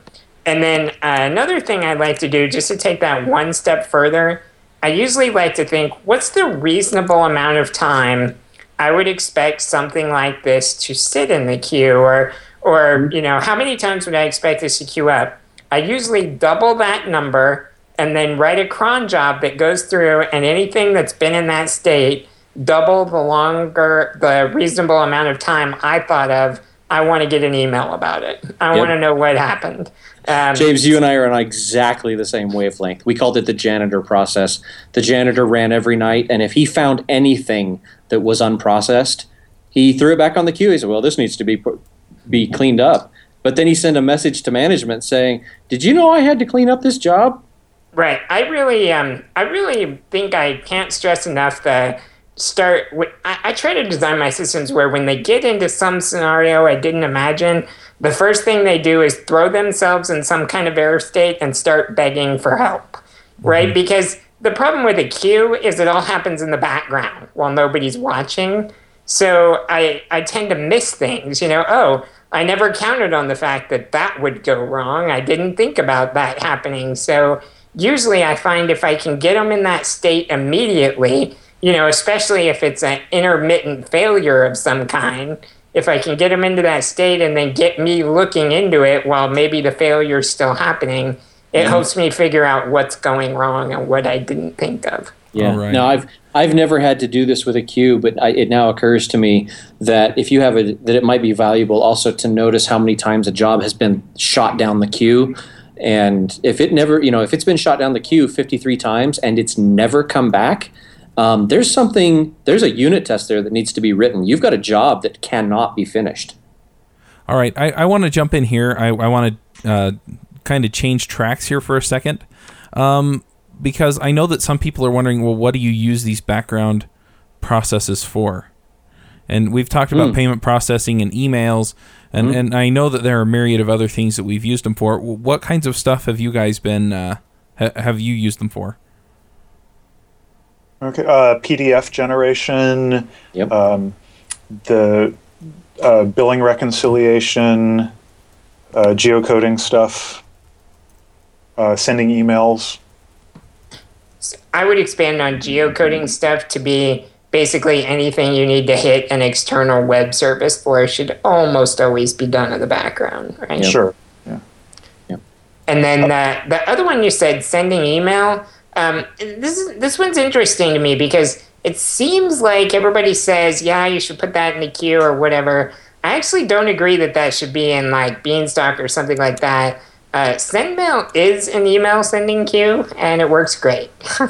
And then uh, another thing I'd like to do, just to take that one step further, I usually like to think, what's the reasonable amount of time I would expect something like this to sit in the queue, or, or you know, how many times would I expect this to queue up? I usually double that number and then write a cron job that goes through, and anything that's been in that state, double the longer, the reasonable amount of time I thought of. I want to get an email about it. I Yep. want to know what happened. Um, James, you and I are on exactly the same wavelength. We called it the janitor process. The janitor ran every night, and if he found anything that was unprocessed, he threw it back on the queue. He said, "Well, this needs to be put, be cleaned up." But then he sent a message to management saying, "Did you know I had to clean up this job?" Right. I really, um, I really think I can't stress enough the start. I, I try to design my systems where when they get into some scenario I didn't imagine, the first thing they do is throw themselves in some kind of error state and start begging for help. Right? Because the problem with a queue is it all happens in the background while nobody's watching. So I, I tend to miss things, you know, oh, I never counted on the fact that that would go wrong. I didn't think about that happening. So usually I find if I can get them in that state immediately, you know, especially if it's an intermittent failure of some kind, if I can get them into that state and then get me looking into it while maybe the failure's still happening, it helps me figure out what's going wrong and what I didn't think of. Yeah. All right. No, I've I've never had to do this with a queue, but I, it now occurs to me that if you have a that it might be valuable also to notice how many times a job has been shot down the queue. And if it never, you know, if it's been shot down the queue 53 times and it's never come back, um, there's something, there's a unit test there that needs to be written. You've got a job that cannot be finished. All right, I, I want to jump in here. I, I want to uh, kind of change tracks here for a second. Um, because I know that some people are wondering, well, what do you use these background processes for? And we've talked about Mm. payment processing and emails, and, Mhm. and I know that there are a myriad of other things that we've used them for. What kinds of stuff have you guys been, uh, ha- have you used them for? Okay, uh, PDF generation, Yep. um, the uh, billing reconciliation, uh, geocoding stuff, uh, sending emails. I would expand on geocoding stuff to be basically anything you need to hit an external web service for should almost always be done in the background, right? Sure. And then the, the other one you said, sending email. Um, this is this one's interesting to me because it seems like everybody says, yeah, you should put that in the queue or whatever. I actually don't agree that that should be in like Beanstalk or something like that. Uh, SendMail is an email sending queue, and it works great (laughs)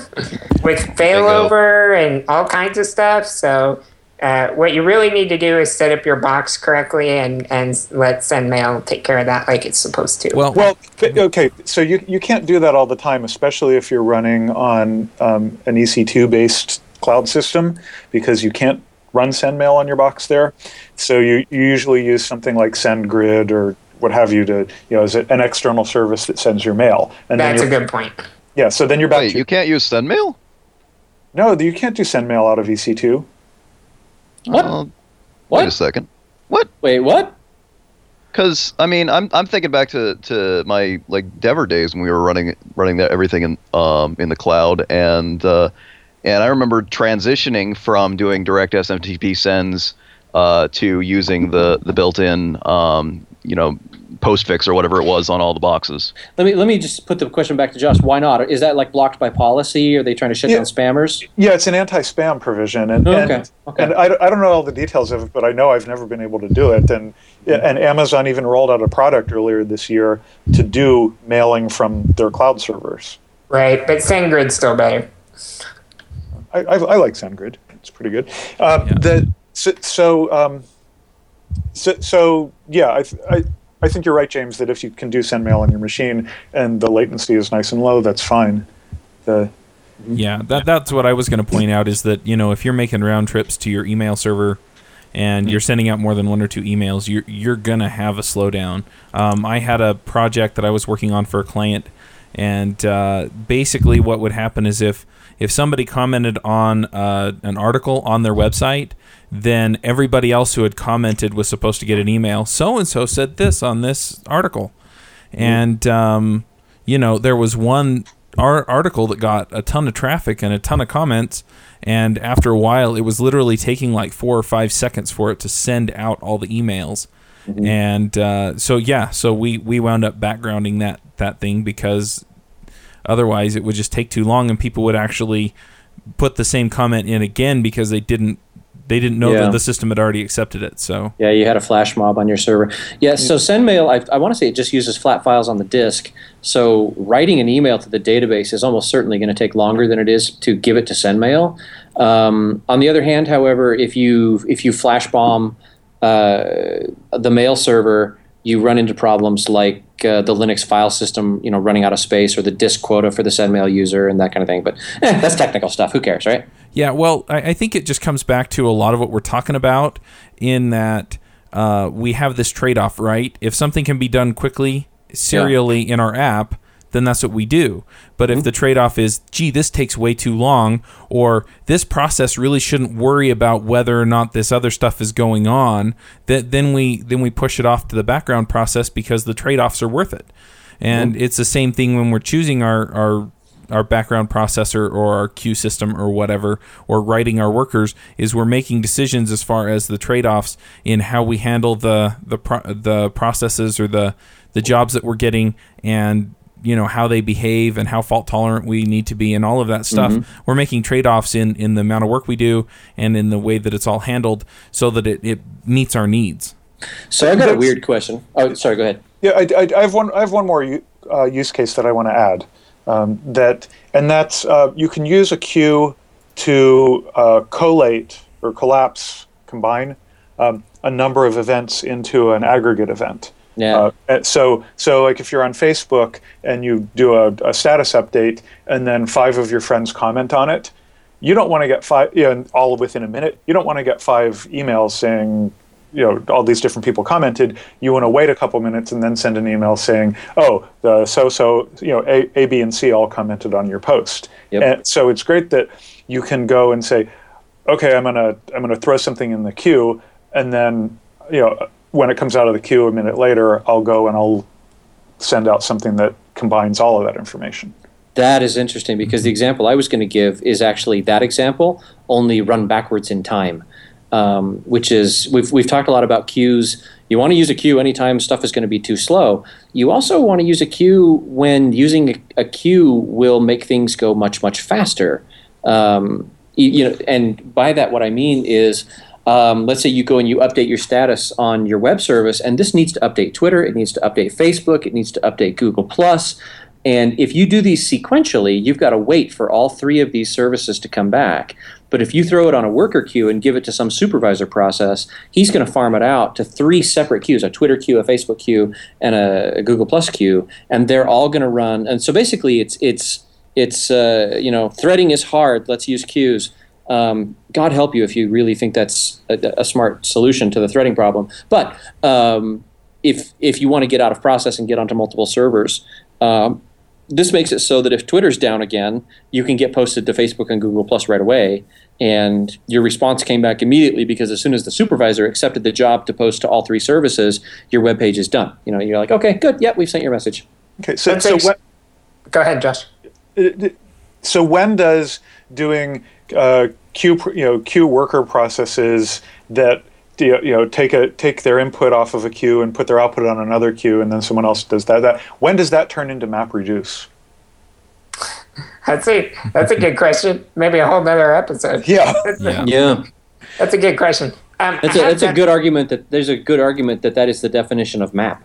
with failover and all kinds of stuff. So uh, what you really need to do is set up your box correctly and, and let SendMail take care of that like it's supposed to. Well, Well, okay, so you, you can't do that all the time, especially if you're running on um, an EC2 based cloud system, because you can't run SendMail on your box there. So you, you usually use something like SendGrid or what have you to, you know, is it an external service that sends your mail. And That's a then you're, good point. yeah, so then you're back Wait, to you can't use SendMail? no, you can't do SendMail out of E EC2. What? Uh, Wait a second. What? Wait, what? Because I mean, I'm I'm thinking back to, to my like Devver days when we were running running that everything in um in the cloud, and uh, and I remember transitioning from doing direct SMTP sends uh, to using the the built-in um you know postfix or whatever it was on all the boxes. Let me let me just put the question back to Josh. Why not? Is that like blocked by policy? Are they trying to shut Yeah. down spammers? Yeah, it's an anti-spam provision, and Okay, and, okay. and I, don't- I don't know all the details of it, but I know I've never been able to do it. And and Amazon even rolled out a product earlier this year to do mailing from their cloud servers. Right, but SendGrid's still better. I, I, I like SendGrid; it's pretty good. Um, Yeah. The so so, um, so so yeah, I, th- I I think you're right, James. That if you can do send mail on your machine and the latency is nice and low, that's fine. The Yeah, that that's what I was going to point out is that you know if you're making round trips to your email server and you're sending out more than one or two emails, you're you're gonna have a slowdown. Um, I had a project that I was working on for a client, and uh, basically what would happen is if if somebody commented on uh, an article on their website, then everybody else who had commented was supposed to get an email. So and so said this on this article, and um, you know there was one ar- article that got a ton of traffic and a ton of comments and after a while it was literally taking like four or five seconds for it to send out all the emails. And uh, so yeah so we we wound up backgrounding that that thing because otherwise it would just take too long and people would actually put the same comment in again because they didn't they didn't know Yeah. that the system had already accepted it so Yeah, you had a flash mob on your server. Yeah, so SendMail, I, I want to say it just uses flat files on the disk. So writing an email to the database is almost certainly going to take longer than it is to give it to SendMail. Um, on the other hand, however, if you if you flash bomb uh, the mail server, you run into problems like uh, the Linux file system, you know, running out of space, or the disk quota for the SendMail user, and that kind of thing. But eh, that's technical stuff. Who cares, right? Yeah, well, I, I think it just comes back to a lot of what we're talking about in that uh, we have this trade off, right? If something can be done quickly, serially in our app, then that's what we do. But if mm-hmm. the trade off is, gee, this takes way too long, or this process really shouldn't worry about whether or not this other stuff is going on, that then we then we push it off to the background process because the trade offs are worth it. And mm-hmm. it's the same thing when we're choosing our, our our background processor or our queue system or whatever, or writing our workers, is we're making decisions as far as the trade-offs in how we handle the the pro- the processes or the the jobs that we're getting, and you know how they behave and how fault tolerant we need to be, and all of that stuff. We're making trade-offs in in the amount of work we do and in the way that it's all handled, so that it, it meets our needs. So I got a weird question. Oh, sorry. Go ahead. Yeah, I, I, I have one. I have one more uh, use case that I want to add. Um, that and that's uh, you can use a queue to uh, collate or collapse, combine um, a number of events into an aggregate event. Yeah. Uh, so, so like if you're on Facebook and you do a, a, status update, and then five of your friends comment on it, you don't want to get five, you know, all within a minute. You don't want to get five emails saying, you know, all these different people commented. You want to wait a couple minutes and then send an email saying, oh, the so so, you know, a, a, B, and C all commented on your post. Yep. And so it's great that you can go and say, okay, I'm gonna I'm gonna throw something in the queue, and then you know when it comes out of the queue a minute later, I'll go and I'll send out something that combines all of that information. That is interesting because the example I was going to give is actually that example, only run backwards in time. Um, which is we've we've talked a lot about queues. You want to use a queue anytime stuff is going to be too slow. You also want to use a queue when using a, a queue will make things go much much faster. Um, you, you know, and by that what I mean is um, let's say you go and you update your status on your web service, and this needs to update Twitter, it needs to update Facebook, it needs to update Google Plus. And if you do these sequentially, you've got to wait for all three of these services to come back. But if you throw it on a worker queue and give it to some supervisor process, he's going to farm it out to three separate queues a Twitter queue, a Facebook queue, and a Google Plus queue. And they're all going to run. And so basically, it's, it's, it's uh, you know, threading is hard. Let's use queues um, God help you if you really think that's a, a smart solution to the threading problem. But um, if if you want to get out of process and get onto multiple servers, um, this makes it so that if Twitter's down again, you can get posted to Facebook and Google Plus right away, and your response came back immediately because as soon as the supervisor accepted the job to post to all three services, your web page is done. You know, you're like, okay, good, yep, we've sent your message. Okay, so, so what, go ahead, Josh. Uh, so when does doing uh, queue you know queue worker processes that you know take a take their input off of a queue and put their output on another queue and then someone else does that. That when does that turn into map reduce? That's a that's a good question. Maybe a whole nother episode. Yeah. (laughs) Yeah, yeah. that's a good question. Um, that's a, that's a good argument that there's a good argument that that is the definition of map.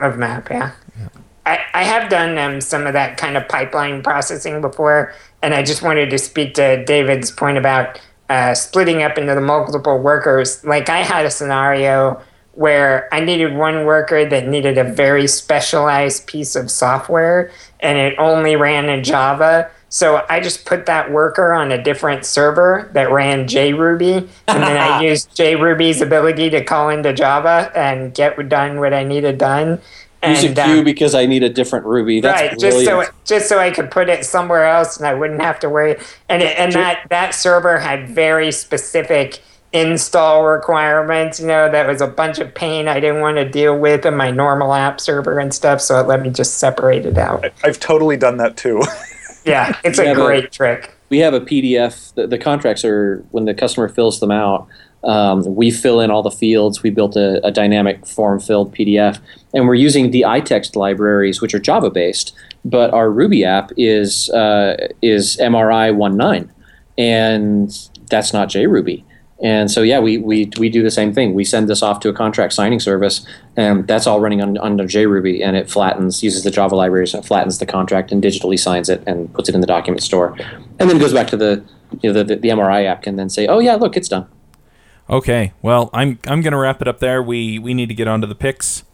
Of map yeah, yeah. I, I have done um, some of that kind of pipeline processing before and I just wanted to speak to David's point about uh, splitting up into the multiple workers. Like I had a scenario where I needed one worker that needed a very specialized piece of software and it only ran in Java. So I just put that worker on a different server that ran JRuby, and then I (laughs) used JRuby's ability to call into Java and get done what I needed done. Use and, a queue um, because I need a different Ruby. That's right, just so just so I could put it somewhere else and I wouldn't have to worry. And it, and that that server had very specific install requirements. You know, that was a bunch of pain I didn't want to deal with in my normal app server and stuff. So it let me just separate it out. I've totally done that too. (laughs) yeah, it's we a great a, trick. We have a PDF. The, the contracts are when the customer fills them out um, we fill in all the fields. We built a, a dynamic form filled PDF, and we're using the iText libraries, which are Java based. But our Ruby app is uh, is MRI 1.9, and that's not JRuby. And so, yeah, we, we, we do the same thing. We send this off to a contract signing service, and that's all running on, under JRuby, and it flattens, uses the Java libraries, and flattens the contract and digitally signs it and puts it in the document store. And then goes back to the, you know, the, the, the MRI app can then say, oh, yeah, look, it's done. Okay, well, I'm I'm gonna wrap it up there. We we need to get onto the picks.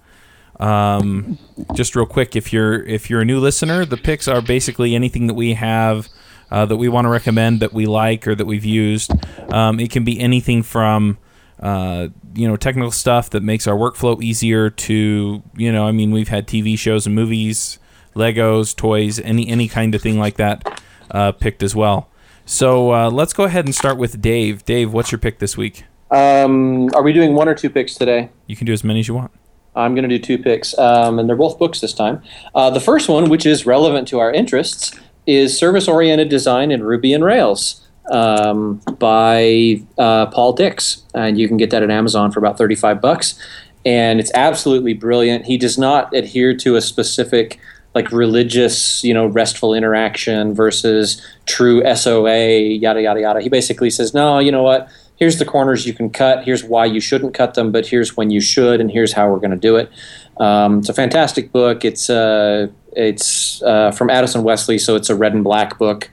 Um, just real quick, if you're if you're a new listener, the picks are basically anything that we have uh, that we want to recommend that we like or that we've used. Um, it can be anything from uh, you know technical stuff that makes our workflow easier to you know I mean we've had TV shows and movies, Legos, toys, any any kind of thing like that uh, picked as well. So uh, let's go ahead and start with Dave. Dave, what's your pick this week? Um, are we doing one or two picks today? You can do as many as you want. I'm going to do two picks, um, and they're both books this time. Uh, the first one, which is relevant to our interests, is Service Oriented Design in Ruby and Rails um, by uh, Paul Dix. And you can get that at Amazon for about 35 bucks. And it's absolutely brilliant. He does not adhere to a specific like religious, you know, restful interaction versus true SOA, yada yada yada. He basically says, no, you know what? Here's the corners you can cut, here's why you shouldn't cut them, but here's when you should, and here's how we're going to do it. Um, it's a fantastic book. It's uh, it's uh, from Addison Wesley, so it's a red and black book.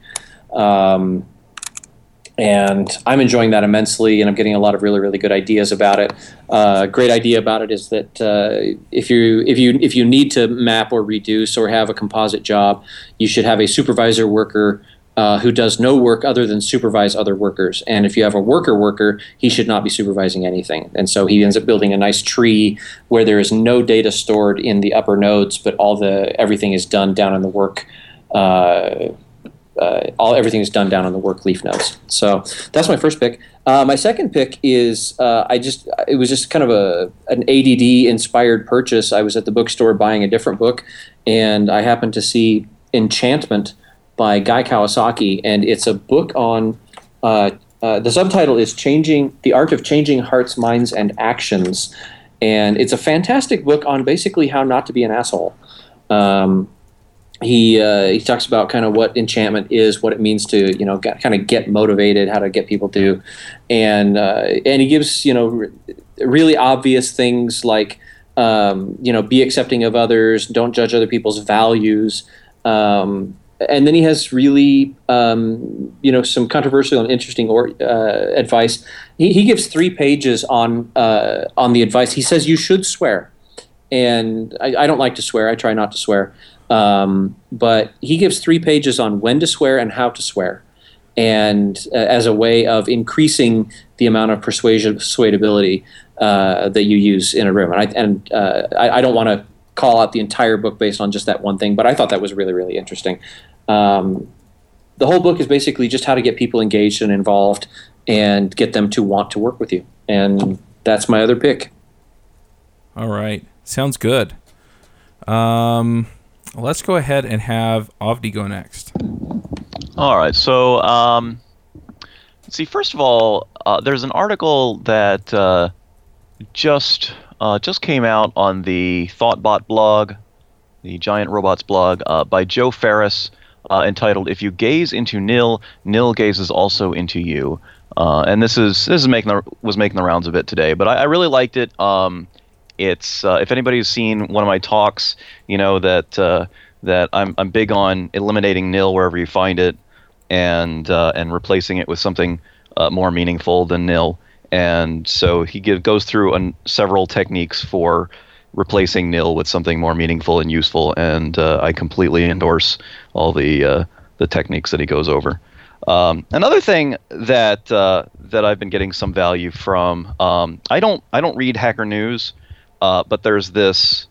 Um, and I'm enjoying that immensely, and I'm getting a lot of really, really good ideas about it. Uh, great idea about it is that uh, if you if you if you need to map or reduce or have a composite job, you should have a supervisor worker uh, who does no work other than supervise other workers. And if you have a worker worker, he should not be supervising anything. And so he ends up building a nice tree where there is no data stored in the upper nodes, but all the everything is done down in the work. Uh, uh, all everything is done down on the work leaf nodes. So that's my first pick. Uh, my second pick is uh, I just it was just kind of a an ADD inspired purchase. I was at the bookstore buying a different book, and I happened to see Enchantment by Guy Kawasaki, and it's a book on. Uh, uh, the subtitle is "Changing the Art of Changing Hearts, Minds, and Actions," and it's a fantastic book on basically how not to be an asshole. Um, he uh, he talks about kind of what enchantment is, what it means to you know kind of get motivated, how to get people to, and uh, and he gives you know re- really obvious things like um, you know be accepting of others, don't judge other people's values, um, and then he has really um, you know some controversial and interesting or, uh, advice. He, he gives three pages on uh, on the advice. He says you should swear, and I, I don't like to swear. I try not to swear. Um, but he gives three pages on when to swear and how to swear, and uh, as a way of increasing the amount of persuasion persuadability uh, that you use in a room. And I and uh, I, I, don't want to call out the entire book based on just that one thing, but I thought that was really really interesting. Um, the whole book is basically just how to get people engaged and involved and get them to want to work with you. And that's my other pick. All right, sounds good. Um, let's go ahead and have Avdi go next. All right. So, um, see. First of all, uh, there's an article that uh, just uh, just came out on the Thoughtbot blog, the Giant Robots blog, uh, by Joe Ferris, uh, entitled "If You Gaze into Nil, Nil Gazes Also into You." Uh, and this is this is making the was making the rounds a bit today, but I, I really liked it. Um, it's uh, if anybody's seen one of my talks, you know that uh, that I'm I'm big on eliminating nil wherever you find it, and and replacing it with something more meaningful than nil. And so he give, goes through an, several techniques for replacing nil with something more meaningful and useful. And uh, I completely endorse all the uh, the techniques that he goes over. Um, another thing that uh, that I've been getting some value from, um, I don't I don't read Hacker News, uh, but there's this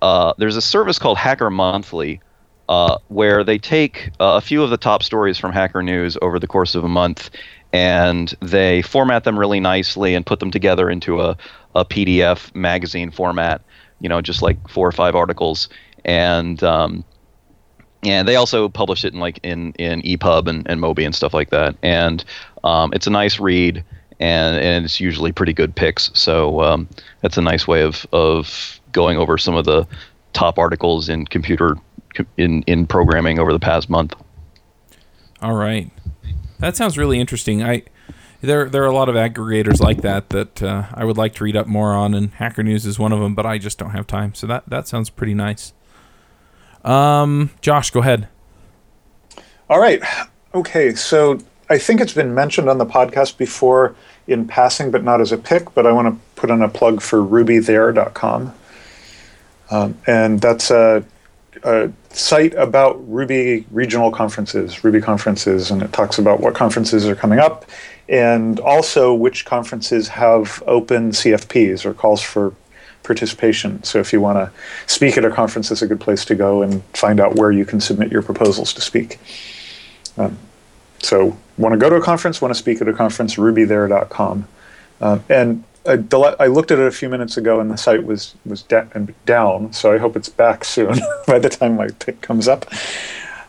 uh, there's a service called Hacker Monthly, uh, where they take a few of the top stories from Hacker News over the course of a month, and they format them really nicely and put them together into a, a PDF magazine format. You know, just like four or five articles, and um, and they also publish it in like in in EPUB and, and Mobi and stuff like that. And um, it's a nice read and, and it's usually pretty good picks. So um, that's a nice way of of going over some of the top articles in computer in in programming over the past month. All right, that sounds really interesting. I there there are a lot of aggregators like that that uh, I would like to read up more on, and Hacker News is one of them. But I just don't have time. So that that sounds pretty nice. Um, Josh, go ahead. All right. Okay, so I think it's been mentioned on the podcast before in passing, but not as a pick. But I want to put in a plug for rubythere.com. Um, and that's a, a, site about Ruby regional conferences, Ruby conferences, and it talks about what conferences are coming up and also which conferences have open CFPs or calls for participation. So if you want to speak at a conference, it's a good place to go and find out where you can submit your proposals to speak. Um, so want to go to a conference, want to speak at a conference, rubythere.com. Um, and I, I, looked at it a few minutes ago, and the site was was down. So I hope it's back soon (laughs) by the time my pick comes up.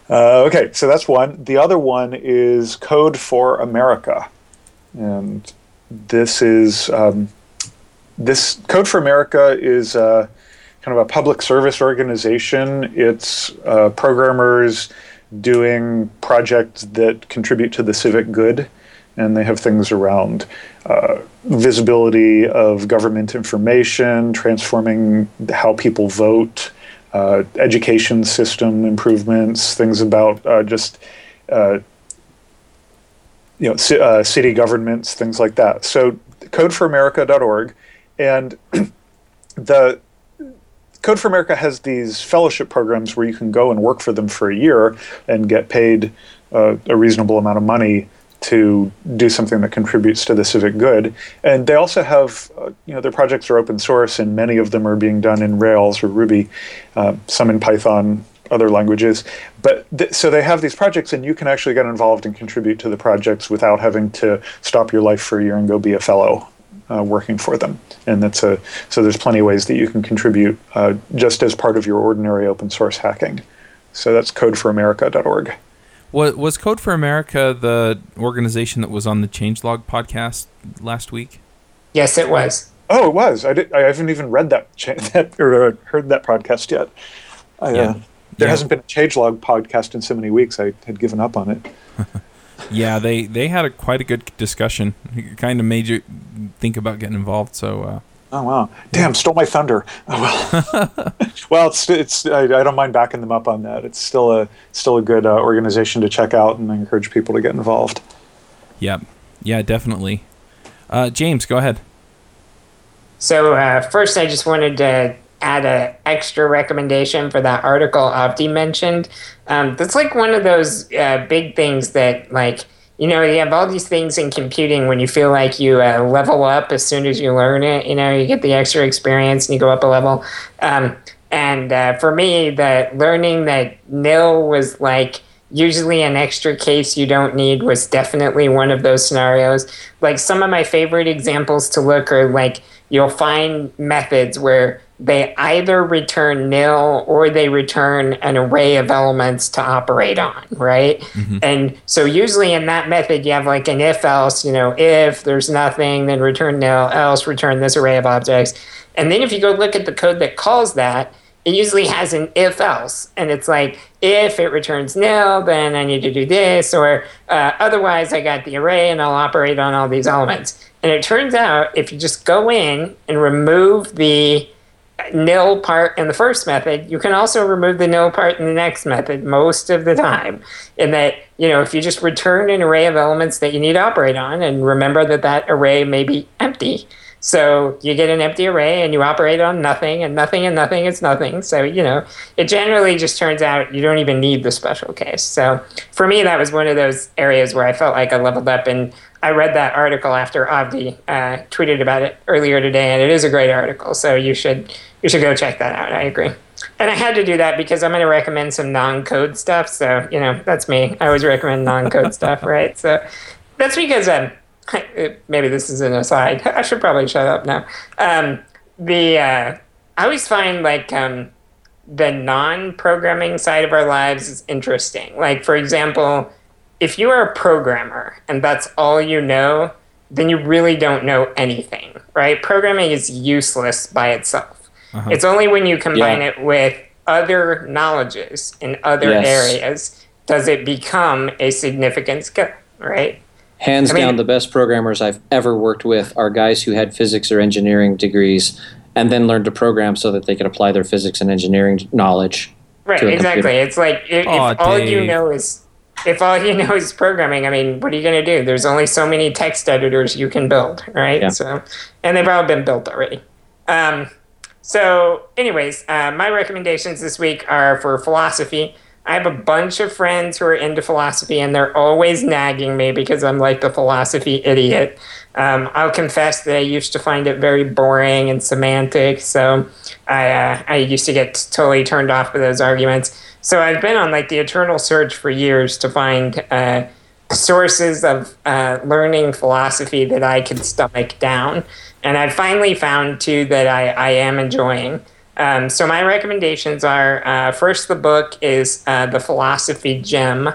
Uh, okay, so that's one. The other one is Code for America, and this is um, this Code for America is uh, kind of a public service organization. It's uh, programmers doing projects that contribute to the civic good. And they have things around uh, visibility of government information, transforming how people vote, uh, education system improvements, things about uh, just uh, you know c- uh, city governments, things like that. So codeforamerica.org, and (clears throat) the Code for America has these fellowship programs where you can go and work for them for a year and get paid uh, a reasonable amount of money to do something that contributes to the civic good. And they also have, uh, you know, their projects are open source, and many of them are being done in Rails or Ruby, uh, some in Python, other languages. But th- so they have these projects, and you can actually get involved and contribute to the projects without having to stop your life for a year and go be a fellow uh, working for them. And that's a so there's plenty of ways that you can contribute uh, just as part of your ordinary open source hacking. So that's codeforamerica.org. Was, was Code for America the organization that was on the Changelog podcast last week? Yes, it was. Oh, it was. I, did, I haven't even read that, cha- (laughs) that or uh, heard that podcast yet. I, Yeah. uh, there Yeah. hasn't been a changelog podcast in so many weeks. I had given up on it. (laughs) Yeah, they, they had a quite a good discussion. It kind of made you think about getting involved. So uh, Oh wow! Damn, stole my thunder. Oh, well, (laughs) well, it's it's. I, I don't mind backing them up on that. It's still a still a good uh, organization to check out, and I encourage people to get involved. yeah, yeah, definitely. Uh, James, go ahead. So uh, first, I just wanted to add an extra recommendation for that article Avdi mentioned. Um, that's like one of those uh, big things that, like, you know, you have all these things in computing when you feel like you uh, level up as soon as you learn it. You know, you get the extra experience and you go up a level. Um, and uh, for me, the learning that nil was like usually an extra case you don't need was definitely one of those scenarios. Like some of my favorite examples to look are like you'll find methods where they either return nil or they return an array of elements to operate on, right? And so usually in that method, you have like an if else, you know, if there's nothing, then return nil, else return this array of objects. And then if you go look at the code that calls that, it usually has an if else. And it's like, if it returns nil, then I need to do this, or uh, otherwise I got the array and I'll operate on all these elements. And it turns out if you just go in and remove the nil part in the first method, you can also remove the nil part in the next method most of the time. In that, you know, if you just return an array of elements that you need to operate on and remember that that array may be empty. So you get an empty array and you operate on nothing, and nothing and nothing is nothing. So, you know, it generally just turns out you don't even need the special case. So for me, that was one of those areas where I felt like I leveled up. And I read that article after Avdi uh, tweeted about it earlier today, and it is a great article. So you should you should go check that out. I agree. And I had to do that because I'm going to recommend some non-code stuff. So you know, that's me. I always recommend non-code (laughs) stuff, right? So that's because um, (laughs) maybe this is an aside. (laughs) I should probably shut up now. Um, the uh, I always find like um, the non-programming side of our lives is interesting. Like for example, if you are a programmer and that's all you know, then you really don't know anything, right? Programming is useless by itself. Uh-huh. It's only when you combine Yeah. it with other knowledges in other Yes. areas does it become a significant skill, right? Hands I mean- down, the best programmers I've ever worked with are guys who had physics or engineering degrees and then learned to program so that they could apply their physics and engineering knowledge. Right, to a exactly. computer. It's like if, Aw, if all you know is if all you (laughs) know is programming, I mean, what are you going to do? There's only so many text editors you can build, right? Yeah. So, and they've all been built already. Um, so, anyways, uh, my recommendations this week are for philosophy. I have a bunch of friends who are into philosophy, and they're always nagging me because I'm like the philosophy idiot. Um, I'll confess that I used to find it very boring and semantic, so I uh, I used to get totally turned off by those arguments. So I've been on like the eternal search for years to find uh, sources of uh, learning philosophy that I could stomach down, and I finally found two that I, I am enjoying. Um, so my recommendations are uh, first the book is uh, the Philosophy Gym,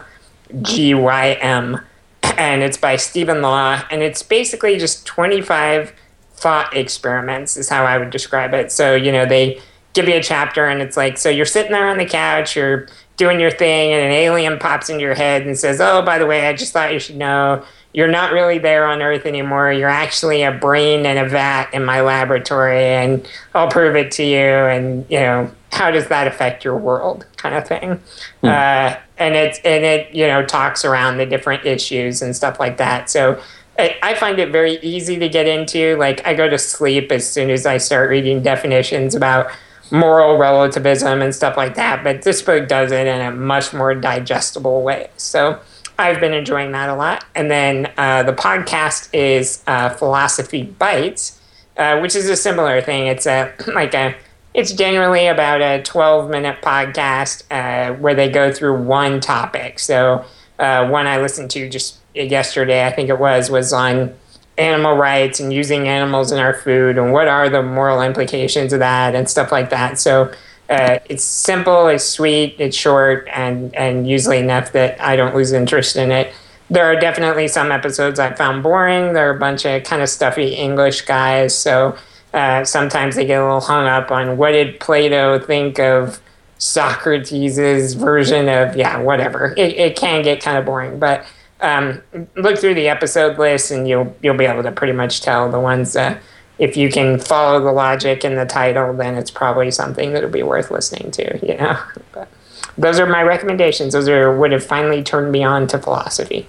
G Y M, and it's by Stephen Law, and it's basically just 25 thought experiments is how I would describe it. So you know they give you a chapter, and it's like so you're sitting there on the couch, you're doing your thing and an alien pops into your head and says, "Oh, by the way, I just thought you should know." You're not really there on Earth anymore. You're actually a brain in a vat in my laboratory, and I'll prove it to you. And you know, how does that affect your world, kind of thing. Uh, and it and it you know talks around the different issues and stuff like that. So I, I find it very easy to get into. Like I go to sleep as soon as I start reading definitions about moral relativism and stuff like that. But this book does it in a much more digestible way. So I've been enjoying that a lot. And then uh, the podcast is uh, Philosophy Bites, uh, which is a similar thing. It's a (clears throat) like a it's generally about a 12 minute podcast uh, where they go through one topic. So uh, one I listened to just yesterday, I think it was, was on animal rights and using animals in our food and what are the moral implications of that and stuff like that. So uh, it's simple, it's sweet, it's short, and, and usually enough that I don't lose interest in it. There are definitely some episodes I found boring. There are a bunch of kind of stuffy English guys. So uh, sometimes they get a little hung up on what did Plato think of Socrates' version of, yeah, whatever. It, it can get kind of boring. But um, look through the episode list and you'll you'll be able to pretty much tell the ones that if you can follow the logic in the title, then it's probably something that'll be worth listening to. You know, (laughs) but those are my recommendations. Those are what have finally turned me on to philosophy.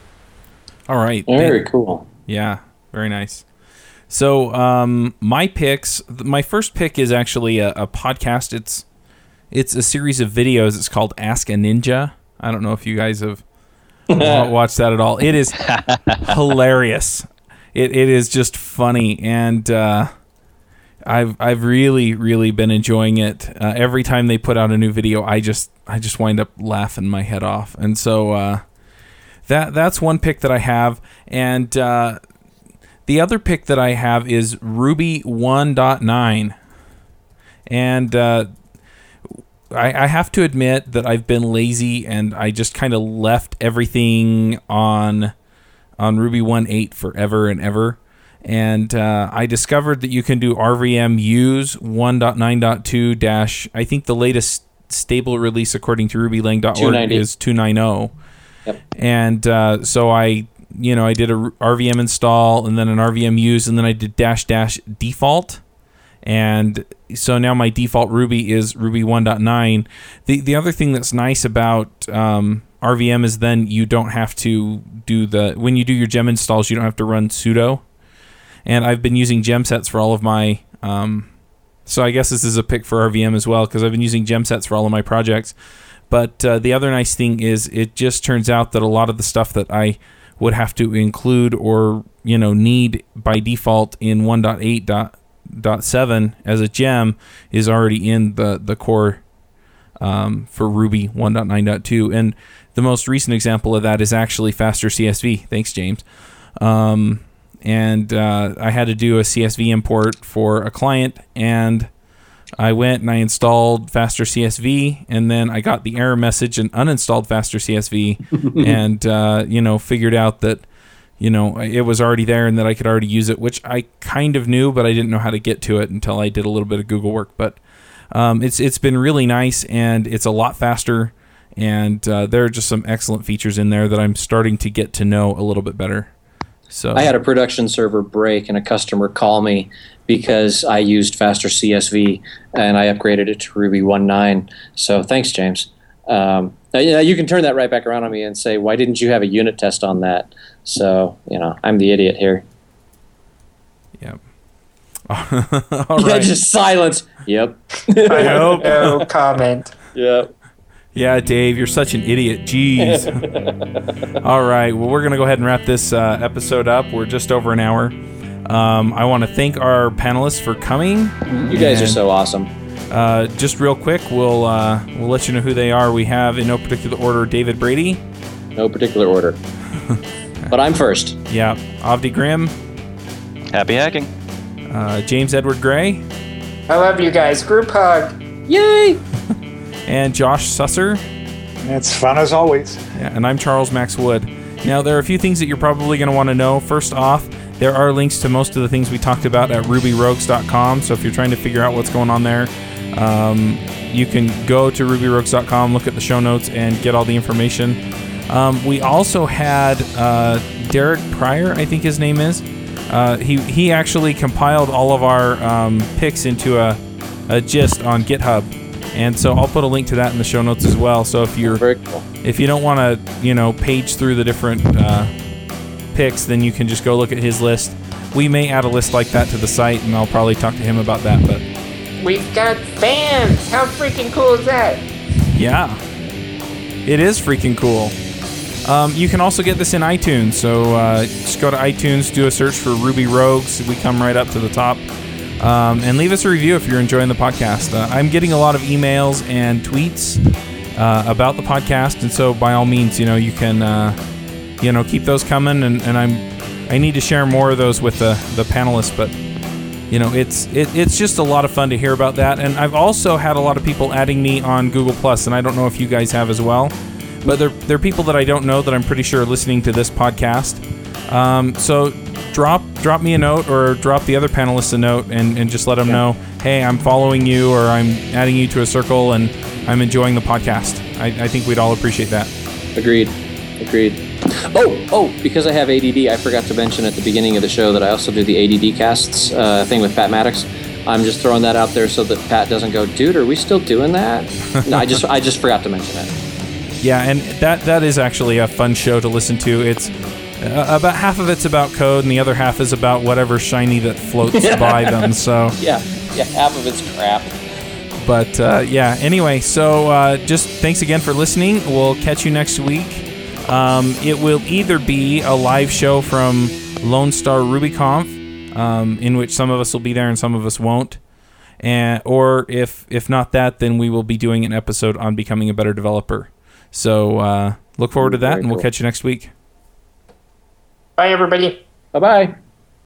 All right. Very cool. Yeah, very nice. So um, my picks, my first pick is actually a, a podcast. It's it's a series of videos. It's called Ask a Ninja. I don't know if you guys have wa- (laughs) watched that at all. It is hilarious. It it is just funny, and uh, I've I've really really been enjoying it. Uh, every time they put out a new video, I just I just wind up laughing my head off, and so uh, that that's one pick that I have, and uh, the other pick that I have is Ruby 1.9, and uh, I, I have to admit that I've been lazy and I just kind of left everything on on Ruby 1.8 forever and ever. And uh, I discovered that you can do RVM use 1.9.2 dash. I think the latest stable release according to RubyLang.org 290. is 290. Yep. And uh, so I, you know, I did a RVM install and then an RVM use and then I did dash dash default. And so now my default Ruby is Ruby 1.9. The the other thing that's nice about um, RVM is then you don't have to do the when you do your gem installs, you don't have to run sudo. And I've been using gem sets for all of my. Um, so I guess this is a pick for RVM as well because I've been using gem sets for all of my projects. But uh, the other nice thing is it just turns out that a lot of the stuff that I would have to include or you know need by default in 1.8.7 as a gem is already in the the core um, for Ruby 1.9.2 and the most recent example of that is actually FasterCSV thanks James. Um, and uh, I had to do a CSV import for a client and I went and I installed FasterCSV and then I got the error message and uninstalled FasterCSV (laughs) and uh, you know figured out that you know it was already there and that I could already use it which I kind of knew but I didn't know how to get to it until I did a little bit of Google work but um, it's it's been really nice and it's a lot faster and uh, there are just some excellent features in there that I'm starting to get to know a little bit better so I had a production server break and a customer call me because I used FasterCSV and I upgraded it to Ruby 1.9. So thanks, James. Um, you, know, you can turn that right back around on me and say, why didn't you have a unit test on that? So, you know, I'm the idiot here. Yep. (laughs) All (laughs) Yeah, just silence. Yep. I have no comment. Yep. Yeah, Dave, you're such an idiot. Jeez. (laughs) All right. Well, we're going to go ahead and wrap this uh, episode up. We're just over an hour. Um, I want to thank our panelists for coming. You guys are so awesome. Uh, just real quick, we'll uh, we'll let you know who they are. We have, in no particular order, David Brady. No particular order. But I'm first. Yeah, Avdi Grimm, Happy hacking. uh, James Edward Gray, I love you guys. Group hug. Yay! (laughs) and Josh Susser. It's fun as always. Yeah, and I'm Charles Max Wood. Now, there are a few things that you're probably going to want to know. First off, there are links to most of the things we talked about at rubyrogues.com. So if you're trying to figure out what's going on there, um, you can go to rubyrogues.com, look at the show notes, and get all the information. Um, we also had uh, Derek Pryor, I think his name is. Uh, he he actually compiled all of our um, picks into a, a gist on GitHub, and so I'll put a link to that in the show notes as well. So if you're Very cool. if you don't want to you know page through the different uh, picks, then you can just go look at his list. We may add a list like that to the site, and I'll probably talk to him about that. But We've got fans. How freaking cool is that? Yeah. It is freaking cool. Um, you can also get this in iTunes. So uh, just go to iTunes, do a search for Ruby Rogues. We come right up to the top. Um, and leave us a review if you're enjoying the podcast. Uh, I'm getting a lot of emails and tweets uh, about the podcast, and so by all means, you know, you can, uh, you know, keep those coming. And, and I'm, I need to share more of those with the the panelists, but you know it's it, it's just a lot of fun to hear about that and i've also had a lot of people adding me on google plus and i don't know if you guys have as well but they're, they're people that i don't know that i'm pretty sure are listening to this podcast um, so drop drop me a note or drop the other panelists a note and, and just let them know hey i'm following you or i'm adding you to a circle and i'm enjoying the podcast i, I think we'd all appreciate that Agreed. Agreed. Oh, oh, because I have ADD, I forgot to mention at the beginning of the show that I also do the ADD casts uh, thing with Pat Maddox. I'm just throwing that out there so that Pat doesn't go, dude, are we still doing that? (laughs) no, I just I just forgot to mention it. Yeah, and that that is actually a fun show to listen to. It's uh, about half of it's about code, and the other half is about whatever shiny that floats (laughs) by them. So, Yeah, yeah, half of it's crap. but uh, yeah. Anyway, so uh, just thanks again for listening. We'll catch you next week. Um, it will either be a live show from Lone Star RubyConf, um, in which some of us will be there and some of us won't. And, or if if not that, then we will be doing an episode on becoming a better developer. So uh, look forward to that, Very and we'll cool. catch you next week. Bye, everybody. Bye bye.